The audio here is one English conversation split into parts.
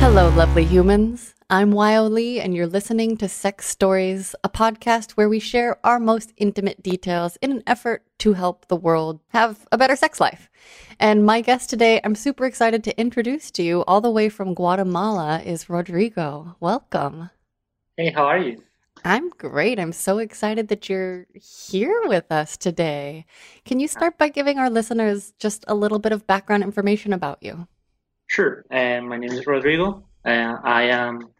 Hello, lovely humans. I'm Wyoh Lee, and you're listening to Sex Stories, a podcast where we share our most intimate details in an effort to help the world have a better sex life. And my guest today, I'm super excited to introduce to you, all the way from Guatemala, is Rodrigo. Welcome. Hey, how are you? I'm great. I'm so excited that you're here with us today. Can you start by giving our listeners just a little bit of background information about you? Sure. Uh, my name is Rodrigo. Uh, I am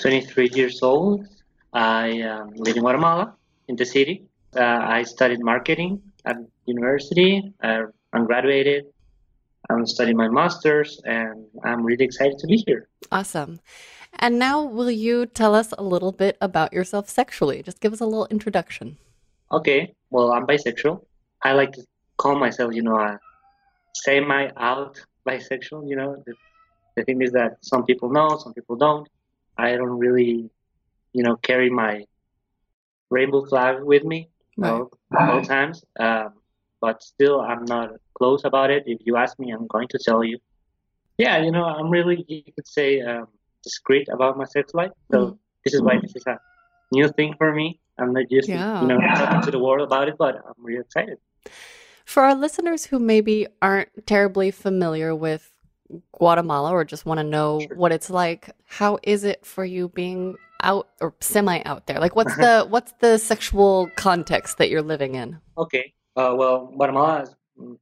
23 years old. I um, live in Guatemala, in the city. Uh, I studied marketing at university. Uh, I'm graduated. I'm studying my master's, and I'm really excited to be here. Awesome. And now, will you tell us a little bit about yourself sexually? Just give us a little introduction. Okay. Well, I'm bisexual. I like to call myself, you know, a semi-out bisexual. You know, the, the thing is that some people know, some people don't. I don't really, you know, carry my rainbow flag with me all, all times. Um, but still, I'm not close about it. If you ask me, I'm going to tell you. Yeah, you know, I'm really, you could say, um, discreet about my sex life. So Mm. this is why this is a new thing for me. I'm not just, Yeah. you know, talking to the world about it, but I'm really excited. For our listeners who maybe aren't terribly familiar with Guatemala or just want to know Sure. what it's like, how is it for you being out or semi out there? Like what's the what's the sexual context that you're living in? Okay. Uh, well, Guatemala, as mm,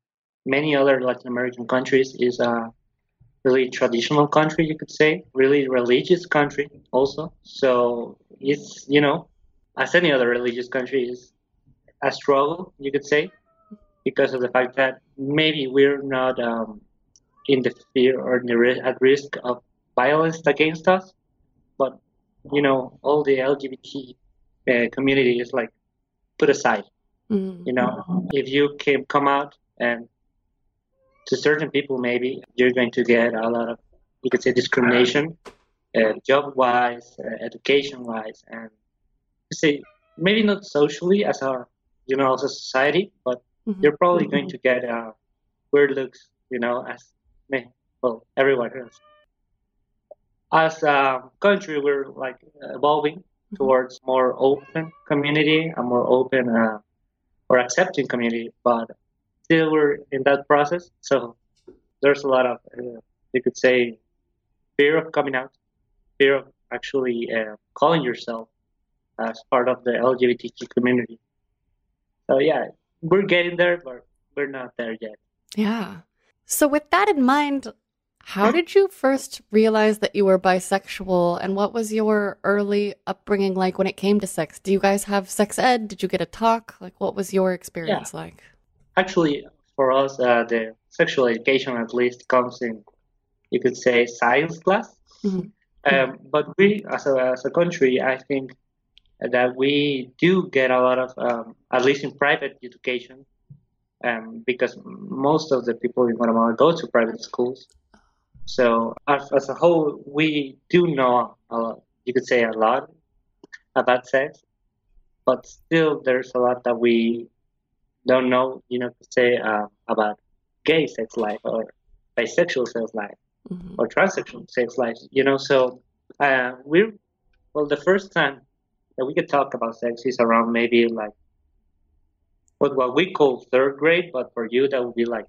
many other Latin American countries, is a really traditional country, you could say, really religious country also. So it's, you know, as any other religious country, is a struggle, you could say, because of the fact that maybe we're not um, in the fear or in the at risk of violence against us, but, you know, all the LGBT uh, community is like put aside Mm. You know, if you can come out and to certain people, maybe you're going to get a lot of, you could say, discrimination, uh, job wise, uh, education wise, and you say maybe not socially as our, you know, as a society, but Mhm. you're probably going to get uh, weird looks, you know, as me, well, everyone else. As a country, we're like evolving towards more open community, a more open uh, or accepting community, but still we're in that process. So there's a lot of, uh, you could say, fear of coming out, fear of actually uh, calling yourself as part of the LGBTQ community. So yeah, we're getting there, but we're not there yet. Yeah. So, with that in mind, how did you first realize that you were bisexual and what was your early upbringing like when it came to sex? Do you guys have sex ed? Did you get a talk? Like, what was your experience like? Actually, for us, uh, the sexual education at least comes in, you could say, science class. Mhm. Um, but we, as a, as a country, I think that we do get a lot of, um, at least in private education, um, because most of the people in Guatemala go to private schools. So as, as a whole, we do know, a lot, you could say, a lot about sex, but still there's a lot that we don't know, you know, to say uh, about gay sex life or bisexual sex life Mhm. or transsexual sex life, you know. So uh, we're well, the first time that we could talk about sex is around maybe like what what we call third grade, but for you that would be like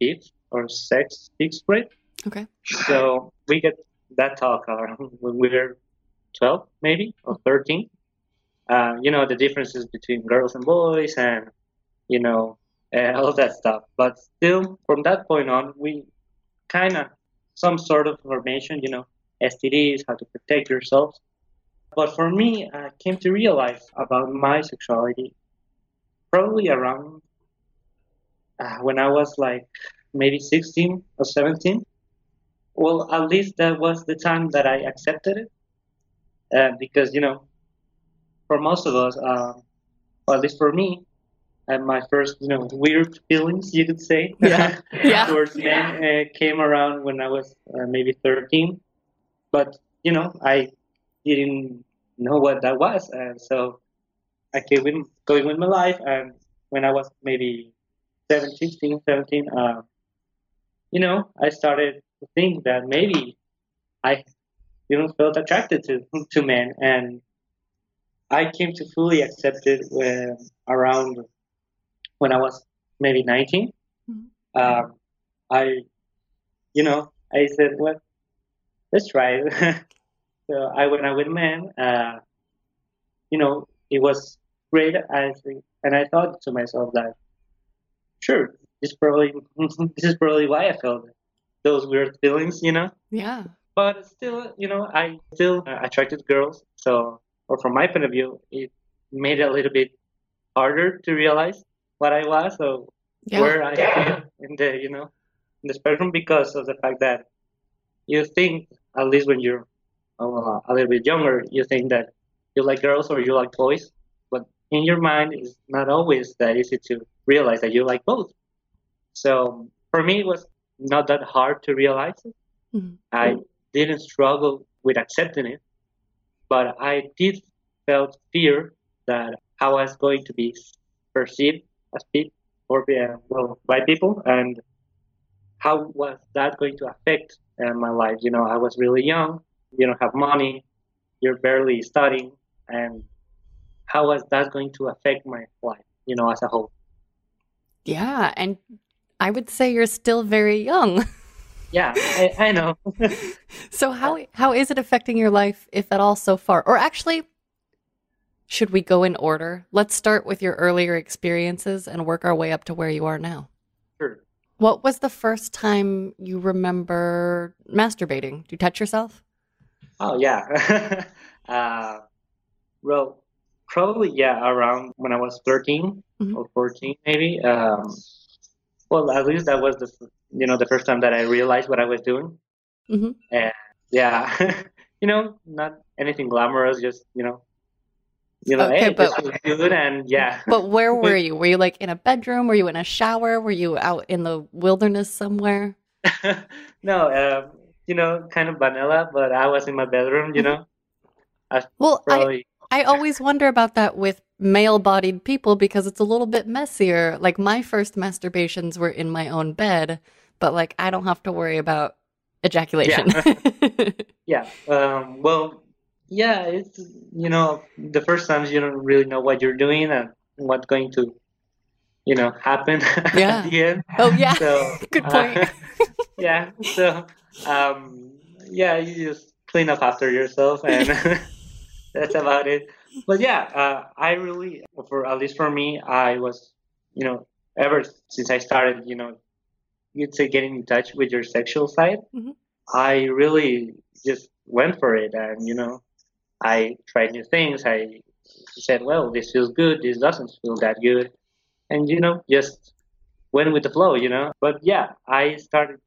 fifth or sixth sixth grade. Okay. So we get that talk around when we're 12, maybe, or 13. Uh, you know, the differences between girls and boys and, you know, uh, all that stuff. But still, from that point on, we kind of, some sort of information, you know, STDs, how to protect yourselves. But for me, I came to realize about my sexuality probably around uh, when I was like maybe 16 or 17 well at least that was the time that i accepted it uh, because you know for most of us uh, or at least for me and my first you know weird feelings you could say Yeah. Yeah. towards men uh, came around when i was uh, maybe 13 but you know i didn't know what that was. And so i kept with, going with my life. And when i was maybe 17 16 17 uh, you know i started to think that maybe I know felt attracted to to men. And I came to fully accept it when around when I was maybe 19 Mhm. um, I you know I said well let's try it so I went out with men uh, you know it was great I think and I thought to myself that sure this probably this is probably why I felt those weird feelings, you know. Yeah. But still, you know, I still uh, attracted girls. So, or from my point of view, it made it a little bit harder to realize what I was or Yeah. where I fit in the, you know, in the spectrum because of the fact that you think, at least when you're uh, a little bit younger, you think that you like girls or you like boys. But in your mind, it's not always that easy to realize that you like both. So for me, it was not that hard to realize it. Mhm. I didn't struggle with accepting it, but I did felt fear that how I was going to be perceived as people or uh, well by people, and how was that going to affect uh, my life? You know, I was really young. You don't have money. You're barely studying, and how is that going to affect my life? You know, as a whole. Yeah. And I would say you're still very young. Yeah, I, I know. So how how is it affecting your life, if at all, so far? Or actually, should we go in order? Let's start with your earlier experiences and work our way up to where you are now. sure. What was the first time you remember masturbating? Do you touch yourself? Oh yeah. uh, well, probably yeah, around when I was 13 Mhm. or 14 maybe. Um, well, at least that was the you know the first time that I realized what I was doing. Mhm. And yeah, you know, not anything glamorous, just you know, You know, Okay, hey, but- this was good, and yeah. But where were you? Were you like in a bedroom? Were you in a shower? Were you out in the wilderness somewhere? no, um, you know, kind of vanilla, but I was in my bedroom, you know. I Well, I, probably I always wonder about that with male bodied people because it's a little bit messier. Like my first masturbations were in my own bed, but like I don't have to worry about ejaculation. yeah. Um, well, yeah, it's you know, the first times you don't really know what you're doing and what's going to, you know, happen Yeah. at the end. oh, yeah. So Good point. uh, yeah. So um, yeah, you just clean up after yourself, and that's about it. But yeah, uh, I really, for at least for me, I was, you know, ever since I started, you know, you'd say getting in touch with your sexual side, Mhm. I really just went for it, and you know, I tried new things. I said, well, this feels good. This doesn't feel that good, and you know, just went with the flow, you know. But yeah, I started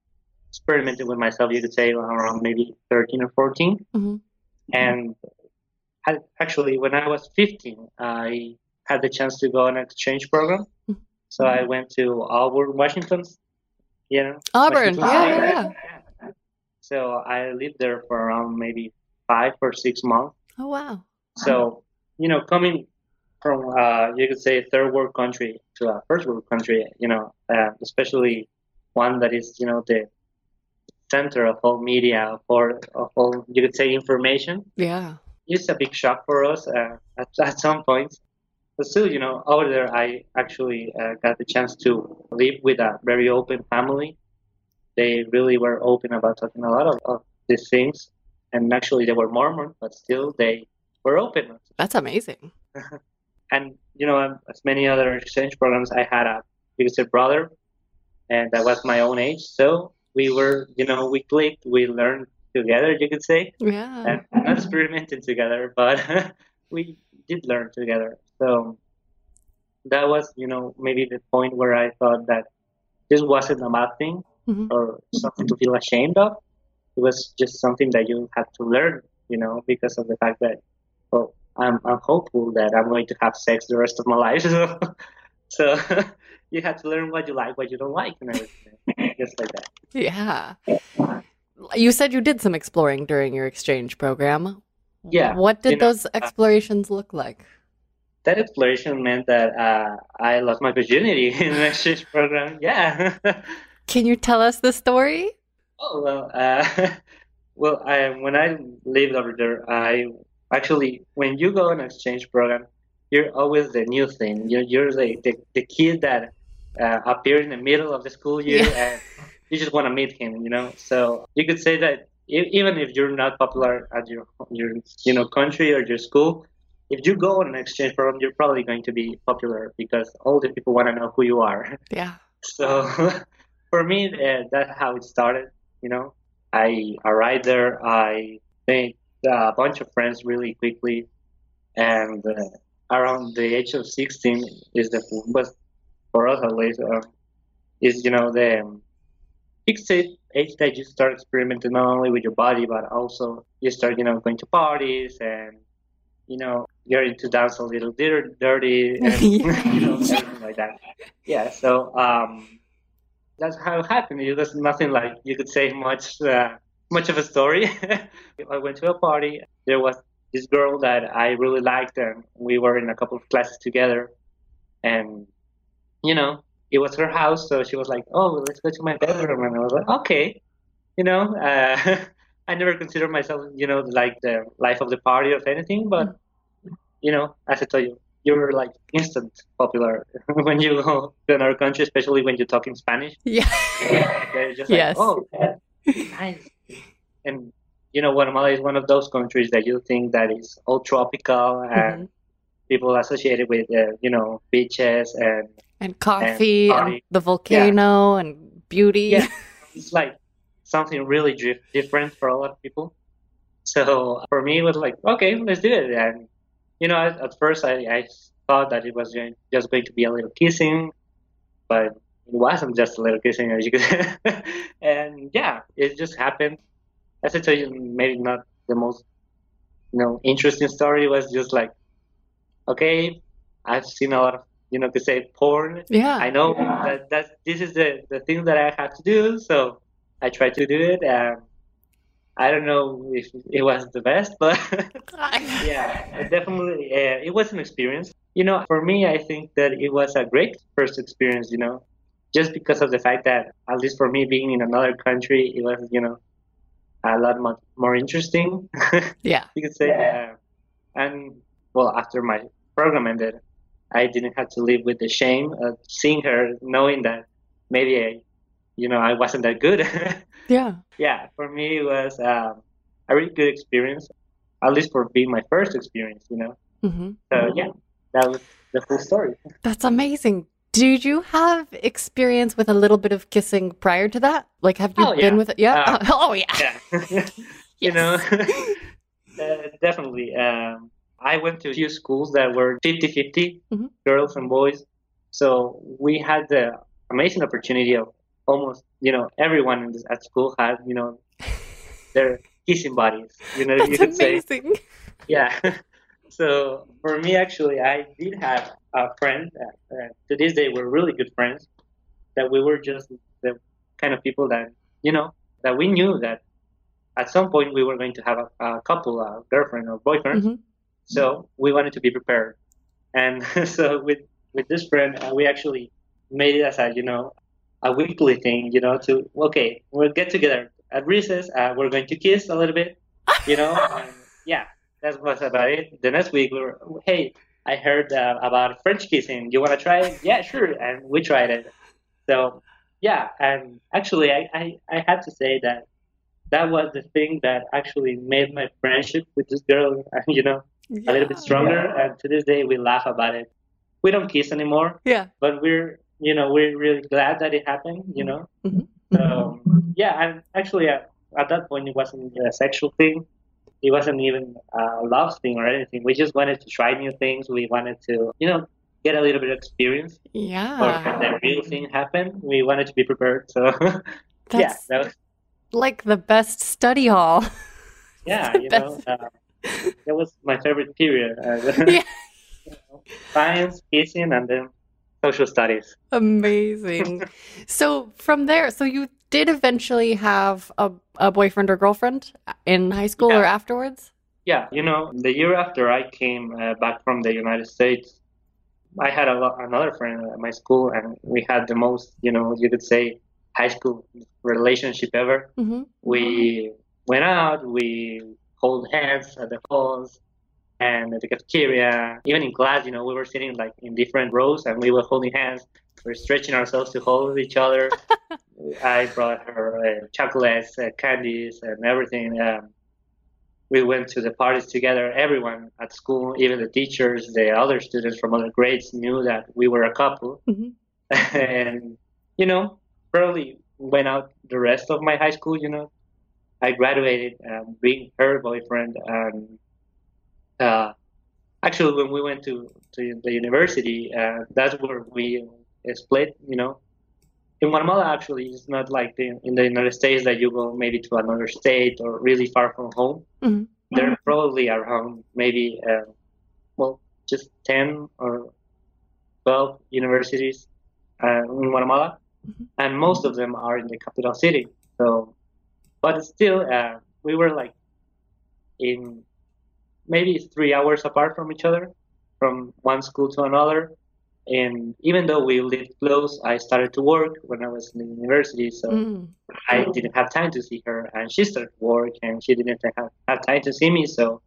experimenting with myself. You could say around maybe 13 or 14, Mhm. and I, actually, when I was 15, I had the chance to go on an exchange program. Mhm. So I went to Auburn, Washington. You know, Auburn. Washington Yeah, yeah, yeah. So I lived there for around maybe five or six months. Oh, wow. So, you know, coming from, uh, you could say, third world country to a first world country, you know, uh, especially one that is, you know, the center of all media, for of all, you could say, information. Yeah. It's a big shock for us uh, at, at some point. But still, you know, over there, I actually uh, got the chance to live with a very open family. They really were open about talking a lot of, of these things. And actually, they were Mormon, but still, they were open. That's amazing. And, you know, um, as many other exchange programs, I had a bigger brother, and that was my own age. So we were, you know, we clicked, we learned together, you could say Yeah. and not experimenting together, but we did learn together. So that was, you know, maybe the point where I thought that this wasn't a bad thing Mhm. or something to feel ashamed of. It was just something that you had to learn, you know, because of the fact that, well, I'm, I'm hopeful that I'm going to have sex the rest of my life. So, so you have to learn what you like, what you don't like, and everything, just like that. Yeah. You said you did some exploring during your exchange program. Yeah, What did you know, those explorations look like? that exploration meant that uh, I lost my virginity in the exchange program. Yeah. Can you tell us the story? oh well. Uh, well, I, when I lived over there, I actually when you go on an exchange program, you're always the new thing. You're you're the the, the kid that uh, appeared in the middle of the school year, Yeah. and you just want to meet him. You know, so you could say that e- even if you're not popular at your your you know country or your school, if you go on an exchange program, you're probably going to be popular because all the people want to know who you are. Yeah. So for me, uh, that's how it started. You know, I arrived there. I made a bunch of friends really quickly, and uh, around the age of 16 is the was for us at least uh, is you know the um, fixed age age that you start experimenting not only with your body but also you start you know going to parties and you know getting to dance a little dir- dirty and you know everything like that. Yeah so um that's how it happened. It was nothing like you could say much uh, much of a story. I went to a party. There was this girl that i really liked and we were in a couple of classes together. And you know it was her house so she was like oh let's go to my bedroom and i was like okay you know uh, i never considered myself you know like the life of the party or anything but you know as i told you you're like instant popular when you go to another country especially when you talk in spanish Yeah. they're just Yes. oh nice and you know guatemala is one of those countries that you think that is all tropical and people associated with uh, you know beaches and And coffee and, party. the volcano and beauty. yeah, it's like something really dif- different for a lot of people. So for me, it was like, okay, let's do it. And you know, at, at first, I, I thought that it was just going to be a little kissing, but it wasn't just a little kissing, as you could. and yeah, it just happened. As I told you, maybe not the most, you know, interesting story. It was just like okay, I've seen a lot of, you know, to say porn. Yeah. I know that that's, this is the, the thing that I have to do. So I try to do it. And I don't know if it was the best, but yeah, definitely, uh, it was an experience. You know, for me, I think that it was a great first experience, you know, just because of the fact that, at least for me, being in another country, it was, you know, a lot more, more interesting, yeah. you could say. Uh, and, well, after my program ended, I didn't have to live with the shame of seeing her, knowing that maybe I, you know, I wasn't that good. Yeah. yeah, for me it was um, a really good experience, at least for being my first experience, you know. hmm So yeah, that was the full story. That's amazing. Did you have experience with a little bit of kissing prior to that? Like, have you Oh, been yeah. with it? Yeah. Uh, oh, yeah. Yeah, you know, uh, definitely. Um, I went to a few schools that were 50-50, Mhm. girls and boys. So we had the amazing opportunity of almost, you know, everyone in this, at school had, you know, their kissing buddies. You know, you That's could say. amazing. Yeah. so for me, actually, I did have a friend. That, uh, to this day, we're really good friends. That we were just the kind of people that you know that we knew that at some point we were going to have a, a couple, a girlfriend or boyfriend. Mhm. So we wanted to be prepared. And so with with this friend, uh, we actually made it as a you know a weekly thing. You know, to okay, we'll get together at recess. Uh, we're going to kiss a little bit. You know, and yeah, that was about it. The next week we were, hey, I heard uh, about French kissing. You want to try it? Yeah, sure. And we tried it. So yeah, and actually, I, I, I had to say that that was the thing that actually made my friendship with this girl, you know, a little bit stronger. And to this day, we laugh about it. We don't kiss anymore, Yeah. but we're, you know, we're really glad that it happened, you know. Mhm. So yeah, and actually, at, at that point, it wasn't a sexual thing. It wasn't even a love thing or anything. We just wanted to try new things. We wanted to, you know, get a little bit of experience. Or Yeah. when the real thing happened, we wanted to be prepared. So yeah, That's that was like the best study hall. yeah, you know, uh, that was my favorite period. Uh, Yeah. science, kissing, and then social studies. Amazing. so from there, so you did eventually have a, a boyfriend or girlfriend in high school or afterwards? Yeah, you know, the year after I came uh, back from the United States, I had a lo- another friend at my school, and we had the most, you know, you could say, high school relationship ever. Mm-hmm. We went out, we hold hands at the halls and at the cafeteria. Even in class, you know, we were sitting like in different rows and we were holding hands. We are stretching ourselves to hold each other. I brought her uh, chocolates, uh, candies, and everything. Um, we went to the parties together. Everyone at school, even the teachers, the other students from other grades, knew that we were a couple. Mhm. and you know, probably went out the rest of my high school. You know, I graduated um, being her boyfriend. And uh, actually, when we went to, to the university, uh, that's where we split. You know, in Guatemala, actually, it's not like the, in the United States that you go maybe to another state or really far from home. Mhm. They're probably around maybe, uh, well, just 10 or 12 universities uh, in Guatemala, and most of them are in the capital city. So, but still, uh, we were like in maybe three hours apart from each other, from one school to another. And even though we lived close, I started to work when I was in the university, so Mm. I didn't have time to see her, and she started work, and she didn't have, have time to see me. So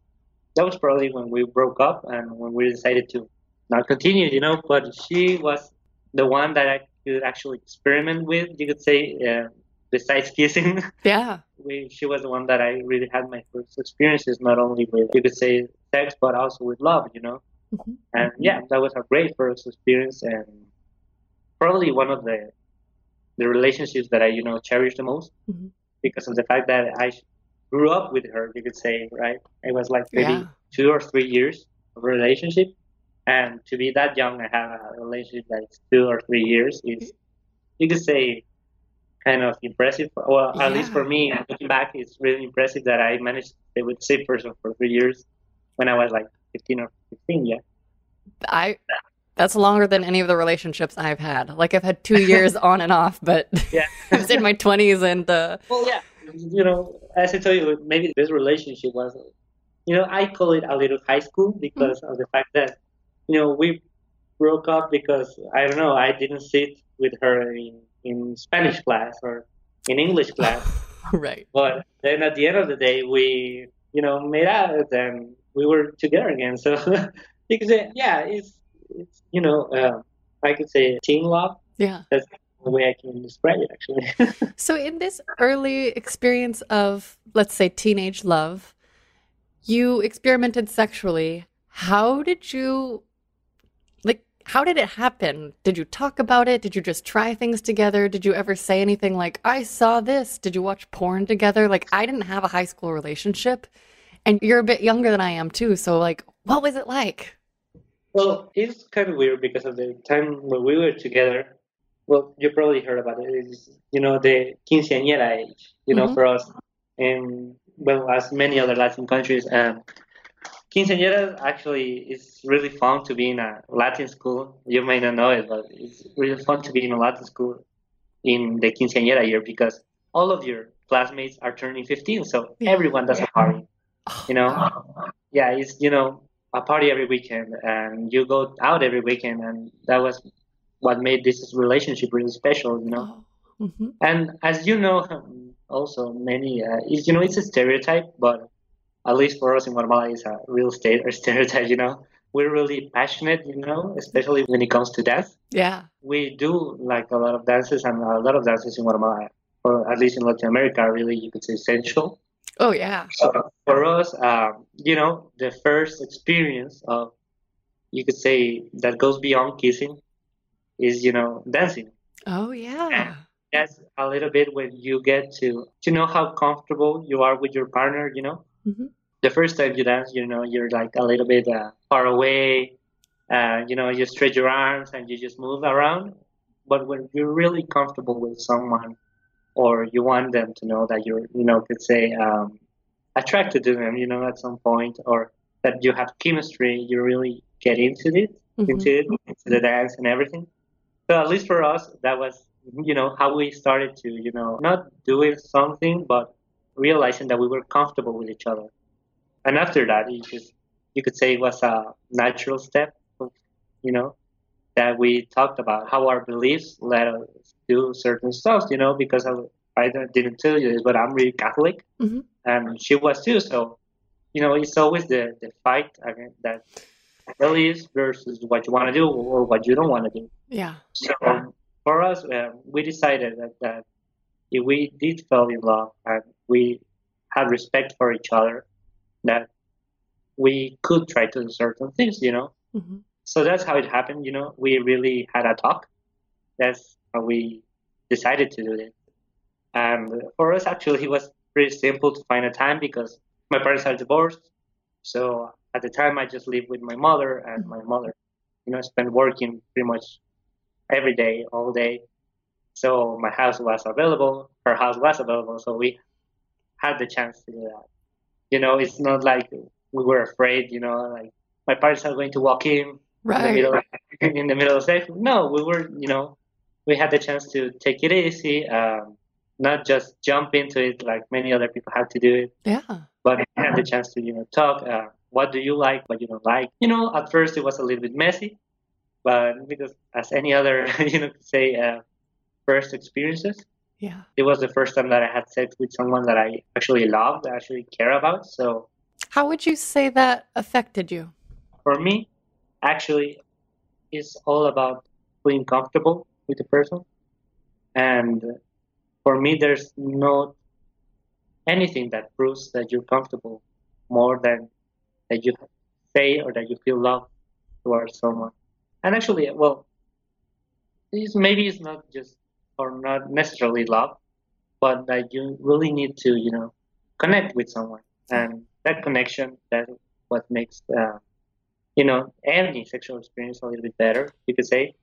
that was probably when we broke up and when we decided to not continue, you know. But she was the one that I could actually experiment with, you could say, uh, besides kissing. Yeah. we, she was the one that I really had my first experiences, not only with, you could say, sex, but also with love, you know. Mhm. And yeah, that was a great first experience, and probably one of the the relationships that I, you know, cherish the most Mhm. because of the fact that I grew up with her, you could say, right? It was like maybe Yeah. two or three years of relationship, and to be that young and have a relationship that's two or three years is, you could say, kind of impressive. Well, at least for me, looking back, it's really impressive that I managed to stay with the same person for three years when I was like 15 or 16, yeah. I that's longer than any of the relationships I've had. Like I've had two years on and off, but Yeah. I was in my twenties and uh, Well, yeah, you know, as I told you, maybe this relationship was, you know, I call it a little high school because of the fact that, you know, we broke up because I don't know, I didn't sit with her in, in Spanish class or in English class. right. But then at the end of the day, we, you know, made out and we were together again. So because yeah, it's, it's you know, uh, I could say teen love. Yeah. That's the way I can describe it, actually. So in this early experience of let's say teenage love, you experimented sexually. How did you how did it happen? Did you talk about it? Did you just try things together? Did you ever say anything like I saw this? Did you watch porn together? Like I didn't have a high school relationship and you're a bit younger than I am too. So like what was it like? Well, it's kind of weird because of the time when we were together. Well, you probably heard about it. It's, you know, the quinceañera age, you know, Mhm. for us. And, well, as many other Latin countries. Um, quinceañera actually is really fun to be in a Latin school. You may not know it, but it's really fun to be in a Latin school in the quinceañera year because all of your classmates are turning 15. So Yeah. everyone does a party, you know? yeah, it's you know a party every weekend, and you go out every weekend, and that was what made this relationship really special, you know. Oh. hmm And as you know, also many, uh, is you know, it's a stereotype, but at least for us in Guatemala, it's a real state or stereotype. You know, we're really passionate, you know, especially when it comes to dance. Yeah. We do like a lot of dances, and a lot of dances in Guatemala, or at least in Latin America, really you could say essential. Oh yeah. So for us, um, you know, the first experience of, you could say, that goes beyond kissing is, you know, dancing. Oh yeah. That's a little bit when you get to, to know how comfortable you are with your partner, you know. Mhm. The first time you dance, you know, you're like a little bit uh, far away. Uh, you know, you stretch your arms and you just move around. But when you're really comfortable with someone, or you want them to know that you're, you know, could say um, attracted to them, you know, at some point, or that you have chemistry, you really get into it, Mhm. into it, into the dance and everything. So at least for us, that was, you know, how we started to, you know, not doing something, but realizing that we were comfortable with each other. And after that, it just, you could say it was a natural step, you know, that we talked about how our beliefs let us do certain stuff, you know, because I, I didn't tell you this, but I'm really Catholic, Mhm. and she was too. So, you know, it's always the, the fight again that beliefs versus what you want to do or what you don't want to do. Yeah. So for us, uh, we decided that, that if we did fall in love and we had respect for each other, that we could try to do certain things, you know. hmm So that's how it happened, you know. We really had a talk. That's how we decided to do it. And for us, actually, it was pretty simple to find a time because my parents are divorced. So at the time, I just lived with my mother, and my mother, you know, spent working pretty much every day, all day. So my house was available, her house was available, so we had the chance to do that. You know, it's not like we were afraid, you know, like my parents are going to walk in in the Right. middle in the middle of. No, we were, you know, we had the chance to take it easy, um, not just jump into it like many other people have to do it, Yeah. but we had the chance to, you know, talk. Uh, what do you like? What you don't like? You know, at first it was a little bit messy, but because as any other, you know, say uh, first experiences, Yeah. it was the first time that I had sex with someone that I actually loved, I actually care about. So How would you say that affected you? for me, actually, it's all about being comfortable with the person. And for me, there's no anything that proves that you're comfortable more than that you say or that you feel love towards someone. And actually, well, it's, maybe it's not just or not necessarily love, but that you really need to, you know, connect with someone, and that connection, that's what makes uh, you know any sexual experience a little bit better, you could say,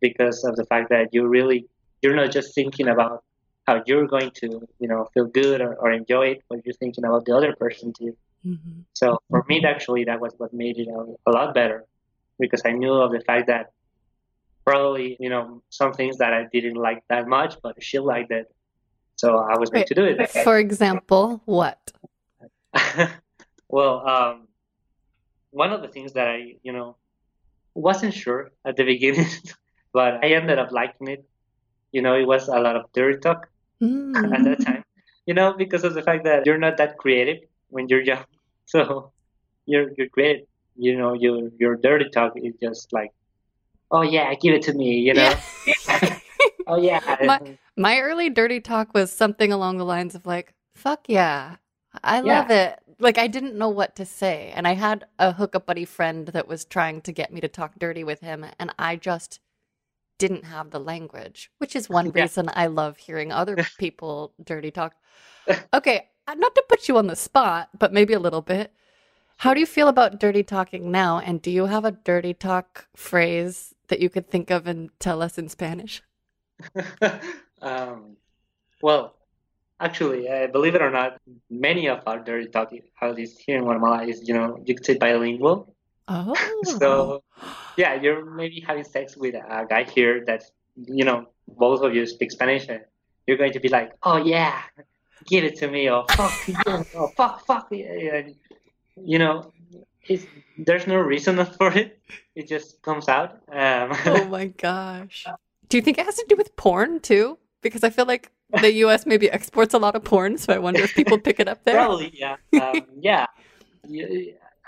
because of the fact that you really you're not just thinking about how you're going to, you know, feel good or, or enjoy it, but you're thinking about the other person too. Mm-hmm. So for me, actually, that was what made it a, a lot better because I knew of the fact that probably you know some things that I didn't like that much, but she liked it, so I was going to do it. For example, what? well, um, one of the things that I you know wasn't sure at the beginning, but I ended up liking it. You know, it was a lot of dirty talk Mm. at that time. You know, because of the fact that you're not that creative when you're young, so you're you're creative. You know, your your dirty talk is just like, oh yeah, give it to me. You know, oh yeah. My- My early dirty talk was something along the lines of like, fuck yeah, I Yeah. love it. Like, I didn't know what to say. And I had a hookup buddy friend that was trying to get me to talk dirty with him. And I just didn't have the language, which is one Yeah. reason I love hearing other people dirty talk. Okay, not to put you on the spot, but maybe a little bit. How do you feel about dirty talking now? And do you have a dirty talk phrase that you could think of and tell us in Spanish? um, well, actually, uh, believe it or not, many of our dirty talk, least here in Guatemala, is you know you could say bilingual. Oh. So yeah, you're maybe having sex with a guy here that you know both of you speak Spanish, and you're going to be like, oh yeah, give it to me, or fuck, yeah, or fuck, fuck, yeah, and, you know, it's, there's no reason for it. It just comes out. Um, oh my gosh. Do you think it has to do with porn too? Because I feel like the US maybe exports a lot of porn, so I wonder if people pick it up there. Probably, yeah. Um, yeah. Yeah,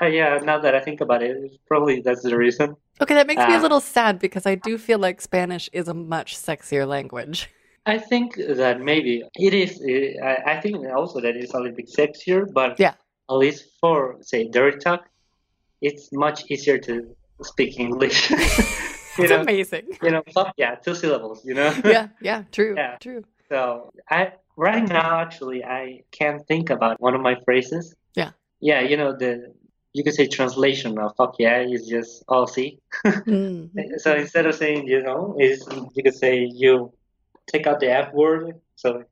uh, yeah, now that I think about it, probably that's the reason. Okay, that makes me a Uh, little sad because I do feel like Spanish is a much sexier language. I think that maybe it is. I, I think also that it's a little bit sexier, but Yeah. At least for, say, dirty talk, it's much easier to speak English. It's know, amazing. you know, fuck, yeah, two syllables, you know? Yeah, yeah, true, Yeah. true. So I right now actually I can't think about one of my phrases. Yeah. Yeah, you know the you could say translation of fuck yeah is just all see. Mm. So instead of saying you know is you could say you take out the F word. So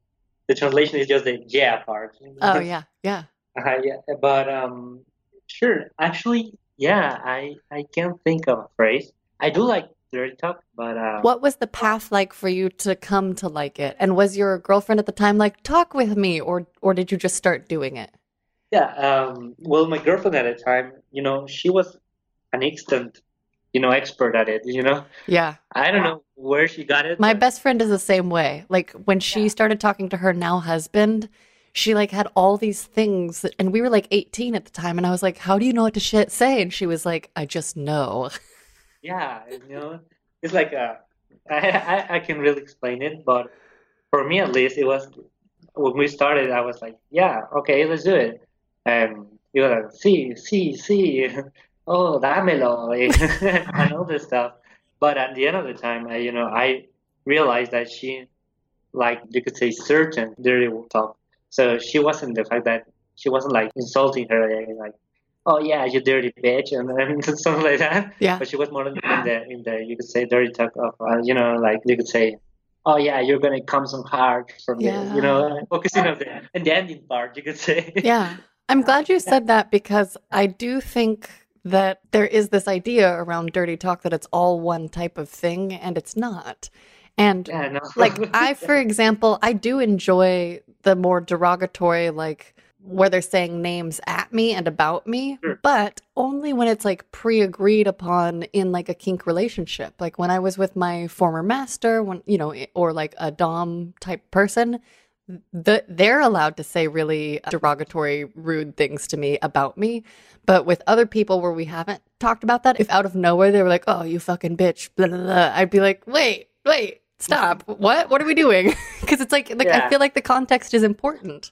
the translation is just the yeah part. Oh yeah, yeah. Uh, yeah, but um, sure. Actually, yeah, I I can't think of a phrase. I do like dirty talk, but uh, What was the path like for you to come to like it? And was your girlfriend at the time like, talk with me, or or did you just start doing it? Yeah, um, well, my girlfriend at the time, you know, she was an instant, you know, expert at it, you know. Yeah. I don't know where she got it. My but- best friend is the same way. Like when she started talking to her now husband, she like had all these things that, and we were like 18 at the time and I was like, "How do you know what to sh- say?" And she was like, "I just know." Yeah, you know, it's like uh, I, I I can really explain it, but for me at least, it was when we started, I was like, yeah, okay, let's do it, and you were like, see see sí, oh, dámelo, and all this stuff. But at the end of the time, I, you know, I realized that she, like you could say, certain dirty talk. So she wasn't the fact that she wasn't like insulting her, like, oh yeah, you dirty bitch, and, and something like that. Yeah. But she was more in the in the you could say dirty talk of uh, you know like you could say, oh yeah, you're gonna come some hard from Yeah. the you know focusing on the and the ending part you could say. Yeah. I'm glad you said that because I do think that there is this idea around dirty talk that it's all one type of thing and it's not. And Yeah, no. like I for example, I do enjoy the more derogatory like where they're saying names at me and about me, Sure. but only when it's like pre-agreed upon in like a kink relationship. Like when I was with my former master, when you know, or like a dom type person, the, they're allowed to say really derogatory, rude things to me about me. But with other people where we haven't talked about that, if out of nowhere they were like, "Oh, you fucking bitch," blah blah blah, I'd be like, "Wait, wait, stop! What? What are we doing?" Because it's like, like I feel like the context is important.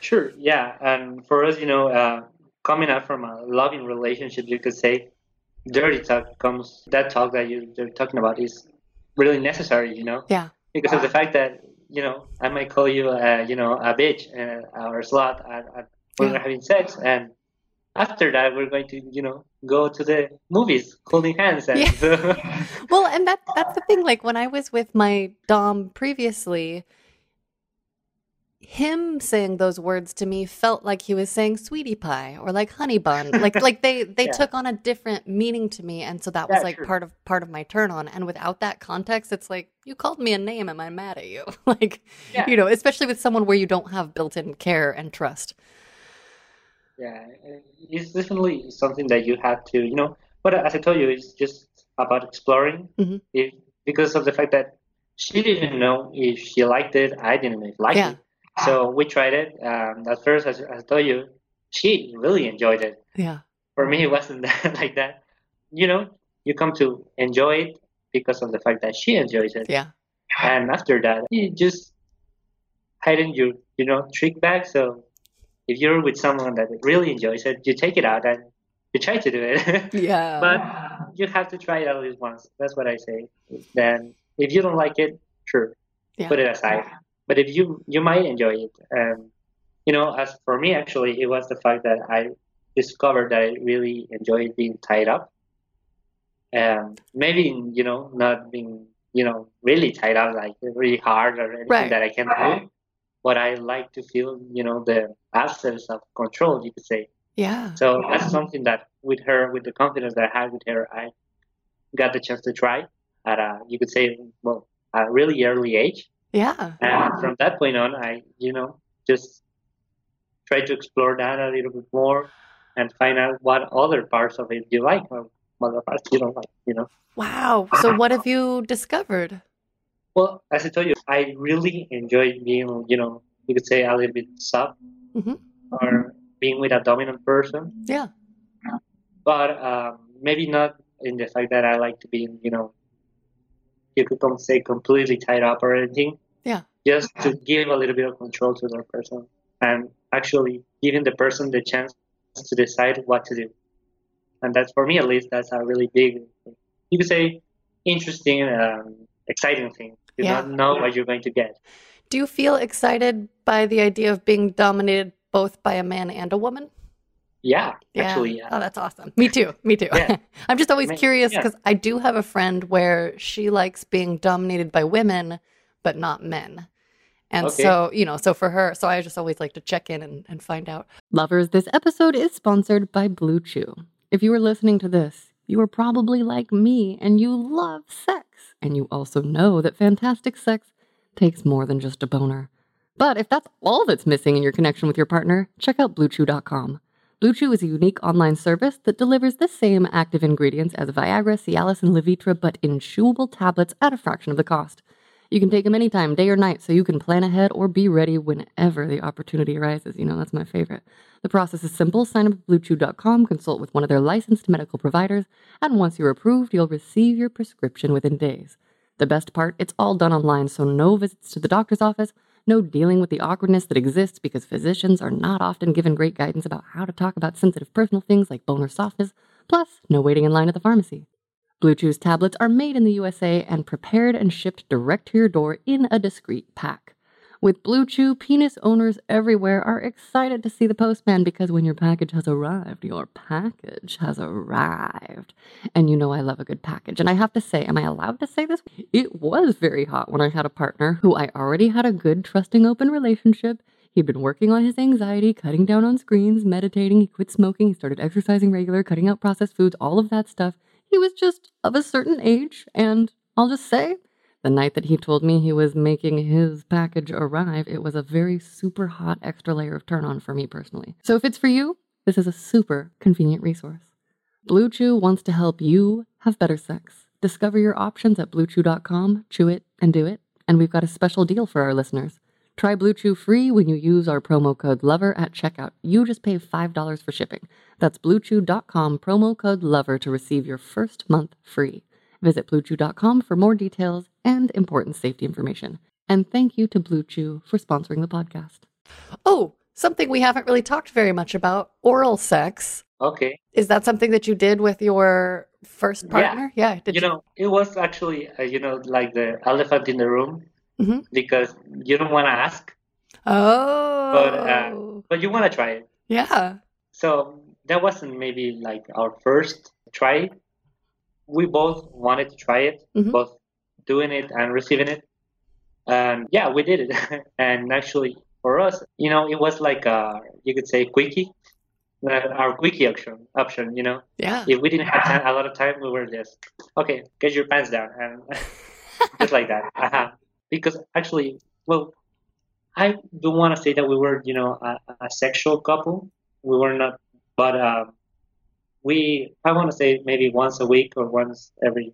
Sure, yeah, and for us, you know, uh, coming out from a loving relationship, you could say, dirty talk comes. That talk that you, you're talking about is really necessary, you know, Yeah, because of the fact that you know I might call you, uh, you know, a bitch uh, or a slut when Yeah. we're having sex, and after that we're going to, you know, go to the movies, holding hands, and Well, and that that's the thing. Like when I was with my dom previously, him saying those words to me felt like he was saying sweetie pie or like honey bun. like like they they Yeah. took on a different meaning to me and so that was Yeah, like true. part of part of my turn on. And without that context, it's like you called me a name, am I mad at you? like Yeah. you know, especially with someone where you don't have built-in care and trust. Yeah, it's definitely something that you have to, you know. But as I told you, it's just about exploring. Mhm. If because of the fact that she didn't know if she liked it, I didn't if Yeah. it. So we tried it. Um, at first, as, as I told you, she really enjoyed it. Yeah. For me, it wasn't that, like that. You know, you come to enjoy it because of the fact that she enjoys it. Yeah. And after that, you just hiding your, you know, trick bag. So if you're with someone that really enjoys it, you take it out and you try to do it. Yeah. but you have to try it at least once. That's what I say. Then if you don't like it, sure, Yeah. put it aside. But if you you might enjoy it, um, you know, as for me, actually, it was the fact that I discovered that I really enjoyed being tied up. Um, maybe you know, not being you know really tied up like really hard or anything Right. that I can do, but I like to feel you know the absence of control. You could say. yeah. So that's something that with her, with the confidence that I had with her, I got the chance to try at a, you could say, well, a really early age. Yeah. And from that point on, I, you know, just try to explore that a little bit more and find out what other parts of it you like or what other parts you don't like, you know. Wow. So what have you discovered? Well, as I told you, I really enjoy being, you know, you could say a little bit soft Mhm. or being with a dominant person. Yeah. but um, maybe not in the fact that I like to be, you know, you could come say completely tied up or anything. Yeah. Just to give a little bit of control to the person and actually giving the person the chance to decide what to do. And that's for me at least, that's a really big, you could say, interesting, um, exciting thing. You Yeah. don't know what you're going to get. Do you feel excited by the idea of being dominated both by a man and a woman? Yeah, Yeah. actually, yeah. Oh, that's awesome. Me too. Me too. Yeah. I'm just always Ma- curious yeah. because I do have a friend where she likes being dominated by women, but not men. And Okay. so, you know, so for her, so I just always like to check in and, and find out. Lovers, this episode is sponsored by BlueChew. If you are listening to this, you are probably like me and you love sex. And you also know that fantastic sex takes more than just a boner. But if that's all that's missing in your connection with your partner, check out BlueChew.com. BlueChew is a unique online service that delivers the same active ingredients as Viagra, Cialis, and Levitra, but in chewable tablets at a fraction of the cost. You can take them anytime, day or night, so you can plan ahead or be ready whenever the opportunity arises. You know, that's my favorite. The process is simple. Sign up at BlueChew.com, consult with one of their licensed medical providers, and once you're approved, you'll receive your prescription within days. The best part, it's all done online, so no visits to the doctor's office, no dealing with the awkwardness that exists because physicians are not often given great guidance about how to talk about sensitive personal things like bone or softness, plus, no waiting in line at the pharmacy. BlueChew's tablets are made in the USA and prepared and shipped direct to your door in a discreet pack. With Blue Chew, penis owners everywhere are excited to see the postman because when your package has arrived, your package has arrived. And you know I love a good package. And I have to say, am I allowed to say this? It was very hot when I had a partner who I already had a good, trusting, open relationship. He'd been working on his anxiety, cutting down on screens, meditating, he quit smoking, he started exercising regular, cutting out processed foods, all of that stuff. He was just of a certain age, and I'll just say, the night that he told me he was making his package arrive, it was a very super hot extra layer of turn on for me personally. So if it's for you, this is a super convenient resource. BlueChew wants to help you have better sex. Discover your options at bluechew.com, chew it and do it. And we've got a special deal for our listeners. Try BlueChew free when you use our promo code LOVER at checkout. You just pay $5 for shipping. That's bluechew.com, promo code LOVER to receive your first month free. Visit bluechew.com for more details and important safety information. And thank you to BlueChew for sponsoring the podcast. Oh, something we haven't really talked very much about oral sex. Okay. Is that something that you did with your first partner? Yeah. Did you know, it was actually, uh, you know, like the elephant in the room Mhm. because you don't want to ask, Oh. But, uh, but you want to try it. yeah. So that wasn't maybe like our first try. We both wanted to try it, Mhm. both doing it and receiving it. And yeah, we did it. and actually, for us, you know, it was like a, you could say quickie, uh, our quickie option, option, you know. Yeah. If we didn't have time, a lot of time, we were just, okay, get your pants down, and just like that. Uh-huh. Because actually, well, I don't want to say that we were, you know, a, a sexual couple. We were not, but um, we, I want to say maybe once a week or once every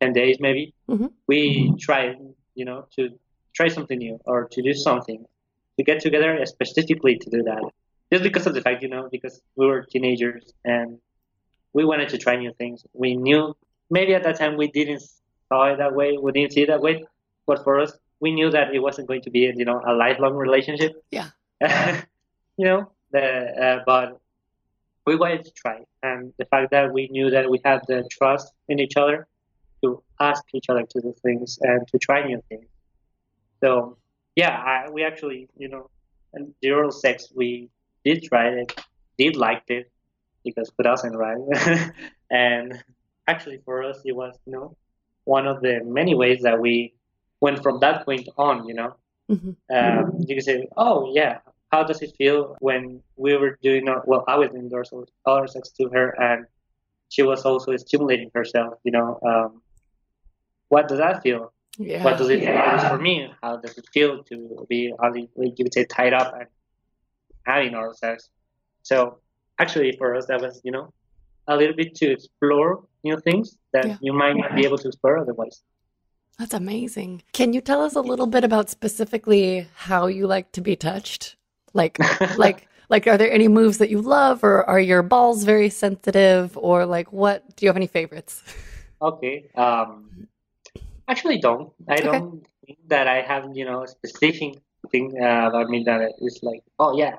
10 days, maybe, Mhm. we try, you know, to try something new or to do something, to get together specifically to do that. Just because of the fact, you know, because we were teenagers and we wanted to try new things. We knew maybe at that time we didn't saw it that way, we didn't see it that way, but for us, we knew that it wasn't going to be, you know, a lifelong relationship. Yeah. you know, the, uh, but we wanted to try, and the fact that we knew that we had the trust in each other to ask each other to do things and to try new things. So yeah, I, we actually, you know, and the oral sex we did try it, did like it because put us in right, and actually for us it was, you know, one of the many ways that we went from that point on, you know. Mhm. Um, you can say, oh yeah, how does it feel when we were doing our, well, I was doing oral oral sex to her and she was also stimulating herself, you know. Um, what does that feel? Yeah. What does it feel for me? How does it feel to be only, like you would say, tied up and having oral sex? So actually, for us, that was, you know, a little bit to explore new things that Yeah. you might not be able to explore otherwise. That's amazing. Can you tell us a little bit about specifically how you like to be touched? Like, like, like, are there any moves that you love, or are your balls very sensitive, or like, what? Do you have any favorites? Okay. Um, actually, don't. I Okay. don't think that I have, you know, a specific thing uh, about me that is like, oh yeah,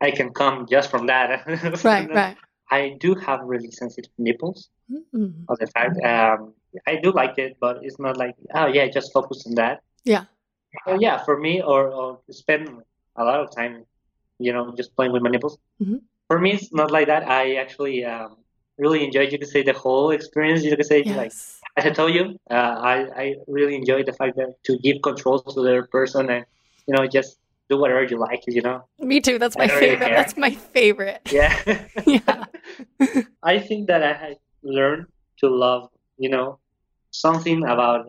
I can come just from that. Right, right. I do have really sensitive nipples. Mm. Of the fact, um, I do like it, but it's not like, oh yeah, just focus on that. Yeah. So yeah, for me, or, or spend a lot of time, you know, just playing with my nipples. Mhm. For me, it's not like that. I actually um, really enjoyed, you could say, the whole experience. You could say, like, as I told you, uh, I, I really enjoy the fact that to give control to the person and, you know, just do whatever you like, you know? Me too. That's my don't really favorite. That's my favorite. Yeah. Yeah. I think that I had learned to love, you know, something about,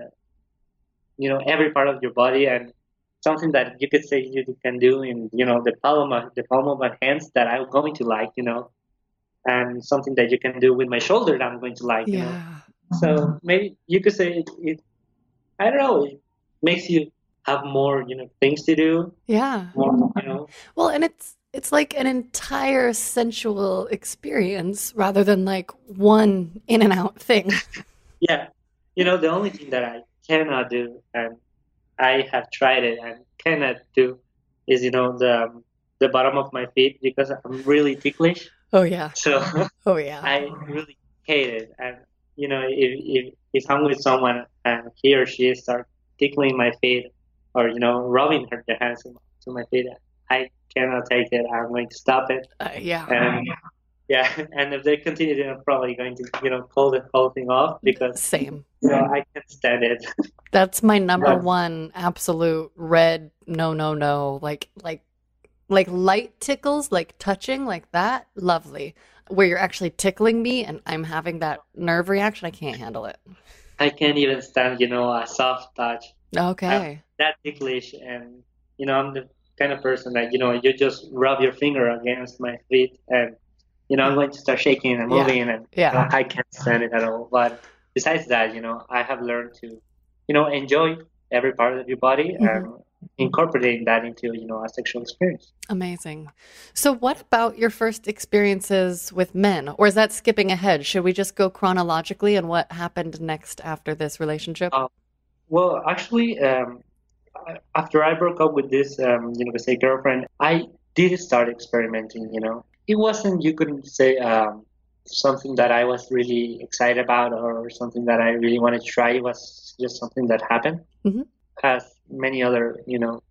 you know, every part of your body and something that you could say you can do in, you know, the palm of the palm of my hands that I'm going to like, you know, and something that you can do with my shoulder that I'm going to like, you know. So maybe you could say it, it I don't know, it makes you have more, you know, things to do, Yeah. more, you know. Well, and it's it's like an entire sensual experience rather than like one in and out thing. Yeah. You know, the only thing that I cannot do and I have tried it and cannot do is, you know, the the bottom of my feet because I'm really ticklish. Oh yeah. So Oh yeah. I really hate it. And you know, if if if I'm with someone and he or she starts tickling my feet or you know rubbing her their hands to my feet, I cannot take it. I'm going to stop it. Uh, yeah. And yeah, and if they continue, then I'm probably going to you know call the whole thing off because Same. you know I can't stand it. That's my number Yeah. one absolute red no no no. Like like like light tickles, like touching like that, lovely. Where you're actually tickling me and I'm having that nerve reaction, I can't handle it. I can't even stand you know a soft touch. Okay. That ticklish, and you know I'm the kind of person that you know you just rub your finger against my feet and you know I'm going to start shaking and Yeah. moving and Yeah. I can't stand it at all. But besides that, you know, I have learned to, you know, enjoy every part of your body Mhm. and incorporating that into, you know, a sexual experience. Amazing. So, what about your first experiences with men? Or is that skipping ahead? Should we just go chronologically and what happened next after this relationship? Uh, Well, actually, um, after I broke up with this, um, you know, say girlfriend, I did start experimenting. You know, it wasn't you couldn't say um, something that I was really excited about or something that I really wanted to try. It was just something that happened. Mhm. As many other, you know,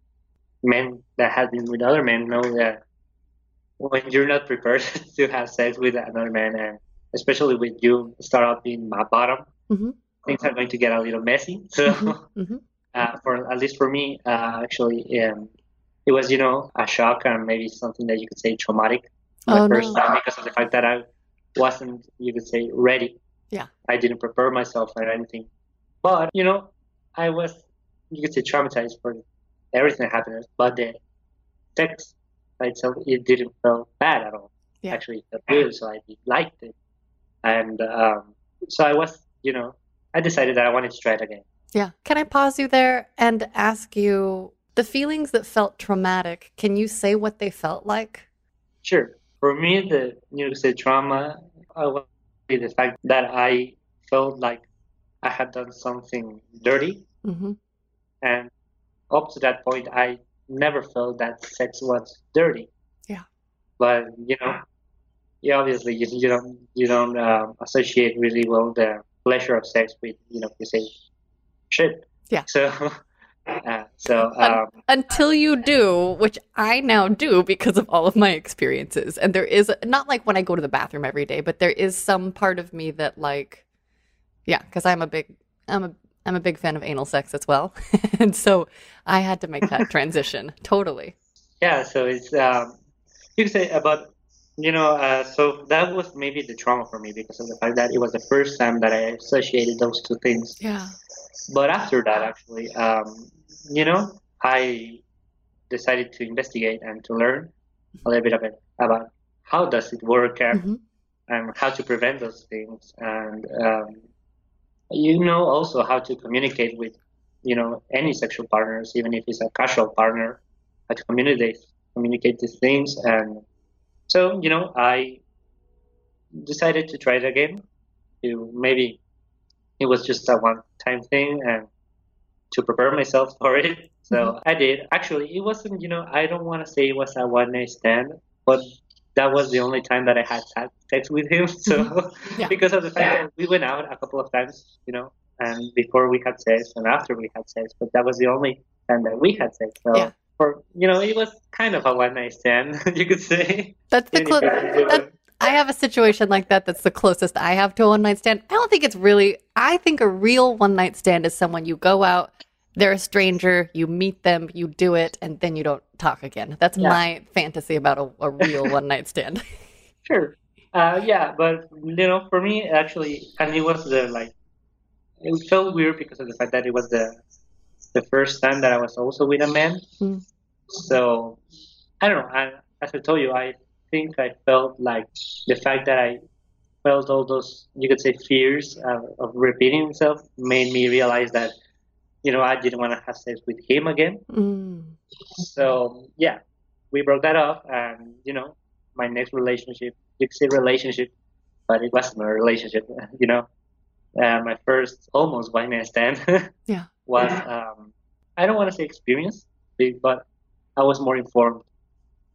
men that have been with other men know that when you're not prepared to have sex with another man, and especially when you start out being my bottom, Mhm. things are going to get a little messy. So Mhm. uh, for at least for me, uh, actually, um, it was, you know, a shock and maybe something that you could say traumatic. Oh, first no. time because of the fact that I wasn't, you could say, ready. Yeah. I didn't prepare myself for anything. But, you know, I was, you could say, traumatized for everything that happened. But the sex by itself, it didn't feel bad at all. Yeah. Actually, it felt good, so I liked it. And um, so I was, you know, I decided that I wanted to try it again. Yeah. Can I pause you there and ask you the feelings that felt traumatic? Can you say what they felt like? Sure. For me, the New know, say trauma, I would say the fact that I felt like I had done something dirty, Mm-hmm. and up to that point, I never felt that sex was dirty. Yeah. But you know, yeah, obviously you, you don't you don't um, associate really well the pleasure of sex with you know you say shit. Yeah. So, uh, so um, Until you do, which I now do because of all of my experiences. And there is not like when I go to the bathroom every day, but there is some part of me that like, yeah, because I'm a big, I'm a, I'm a big fan of anal sex as well, and so I had to make that transition. Totally. Yeah, so it's um, you could say about you know uh, so that was maybe the trauma for me because of the fact that it was the first time that I associated those two things. Yeah. But after that, actually, um, you know, I decided to investigate and to learn a little bit about about how does it work and, Mhm. and how to prevent those things and um, you know also how to communicate with you know any sexual partners even if it's a casual partner how to communicate communicate these things and so you know i decided to try it again. To maybe it was just a one time thing and to prepare myself for it. So mm-hmm. i did. Actually it wasn't you know i don't want to say it was a one night stand but that was the only time that i had sex with him. So mm-hmm. Yeah. because of the fact that we went out a couple of times you know and before we had sex and after we had sex but that was the only time that we had sex. So Yeah. You know it was kind of a one night stand you could say That's the Even if clo- it didn't do that. I have a situation like that. That's the closest I have to a one night stand. I don't think it's really. I think a real one night stand is someone you go out, they're a stranger, you meet them, you do it, and then you don't talk again. That's Yeah. my fantasy about a, a real one night stand. Sure. Uh, yeah, but you know, for me, actually, and it was the like, it felt weird because of the fact that it was the the first time that I was also with a man. Mm. So I don't know. I, as I told you, I think I felt like the fact that I felt all those, you could say, fears of, of repeating himself made me realize that, you know, I didn't want to have sex with him again. Mm. So yeah, we broke that off, and you know, my next relationship, you could say relationship, but it wasn't a relationship. You know, uh, my first almost one night stand Yeah. was um, I don't want to say experience, but I was more informed,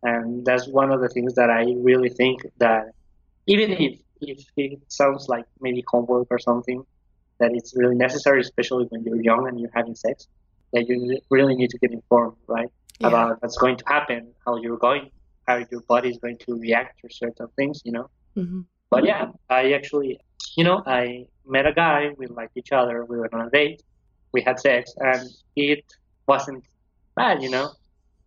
and that's one of the things that I really think that even if if it sounds like maybe homework or something, that it's really necessary, especially when you're young and you're having sex, that you really need to get informed, right? Yeah. about what's going to happen, how you're going, how your body is going to react to certain things, you know. Mhm. But yeah, I actually, you know, I met a guy, we liked each other, we went on a date, we had sex, and it wasn't bad, you know.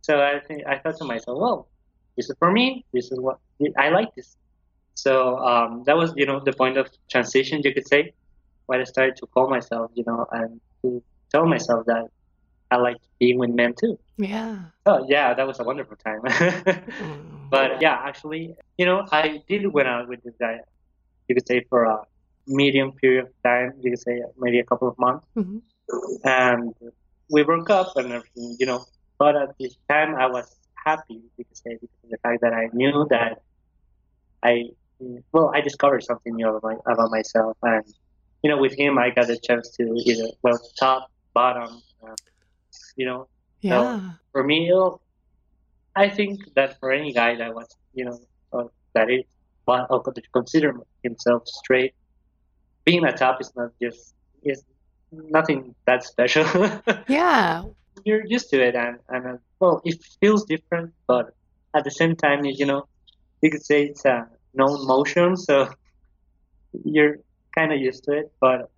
So I think I thought to myself, well, this is for me. This is what I like this. So um, that was, you know, the point of transition, you could say, when I started to call myself, you know, and to tell myself that I like being with men too. Yeah. Oh yeah, that was a wonderful time. Mm. but yeah, actually, you know, I did went out with this guy. You could say for a medium period of time. You could say maybe a couple of months, Mhm. and we broke up and everything. You know, but at this time I was happy. Could because of the fact that I knew that I, well, I discovered something new about, my, about myself, and you know, with him I got a chance to either well top, bottom, uh, you know, Yeah. for me, I think that for any guy that was, you know, uh, that is, or could consider himself straight, being a top is not just is nothing that special. Yeah. You're used to it, and and uh, well, it feels different, but at the same time, you know, you could say it's a known motion, so you're kind of used to it. But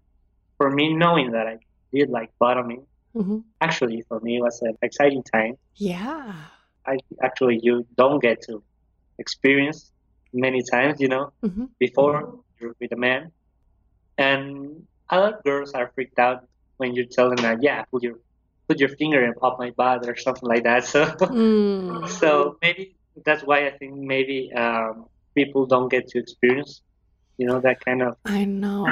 for me, knowing that I did like bottoming, hmm Actually, for me, it was an exciting time. Yeah. I actually you don't get to experience many times, you know, hmm before you're with a man. And a lot of girls are freaked out when you tell them that, yeah, put your put your finger up my butt or something like that. So Mm. so maybe that's why I think maybe um, people don't get to experience, you know, that kind of I know.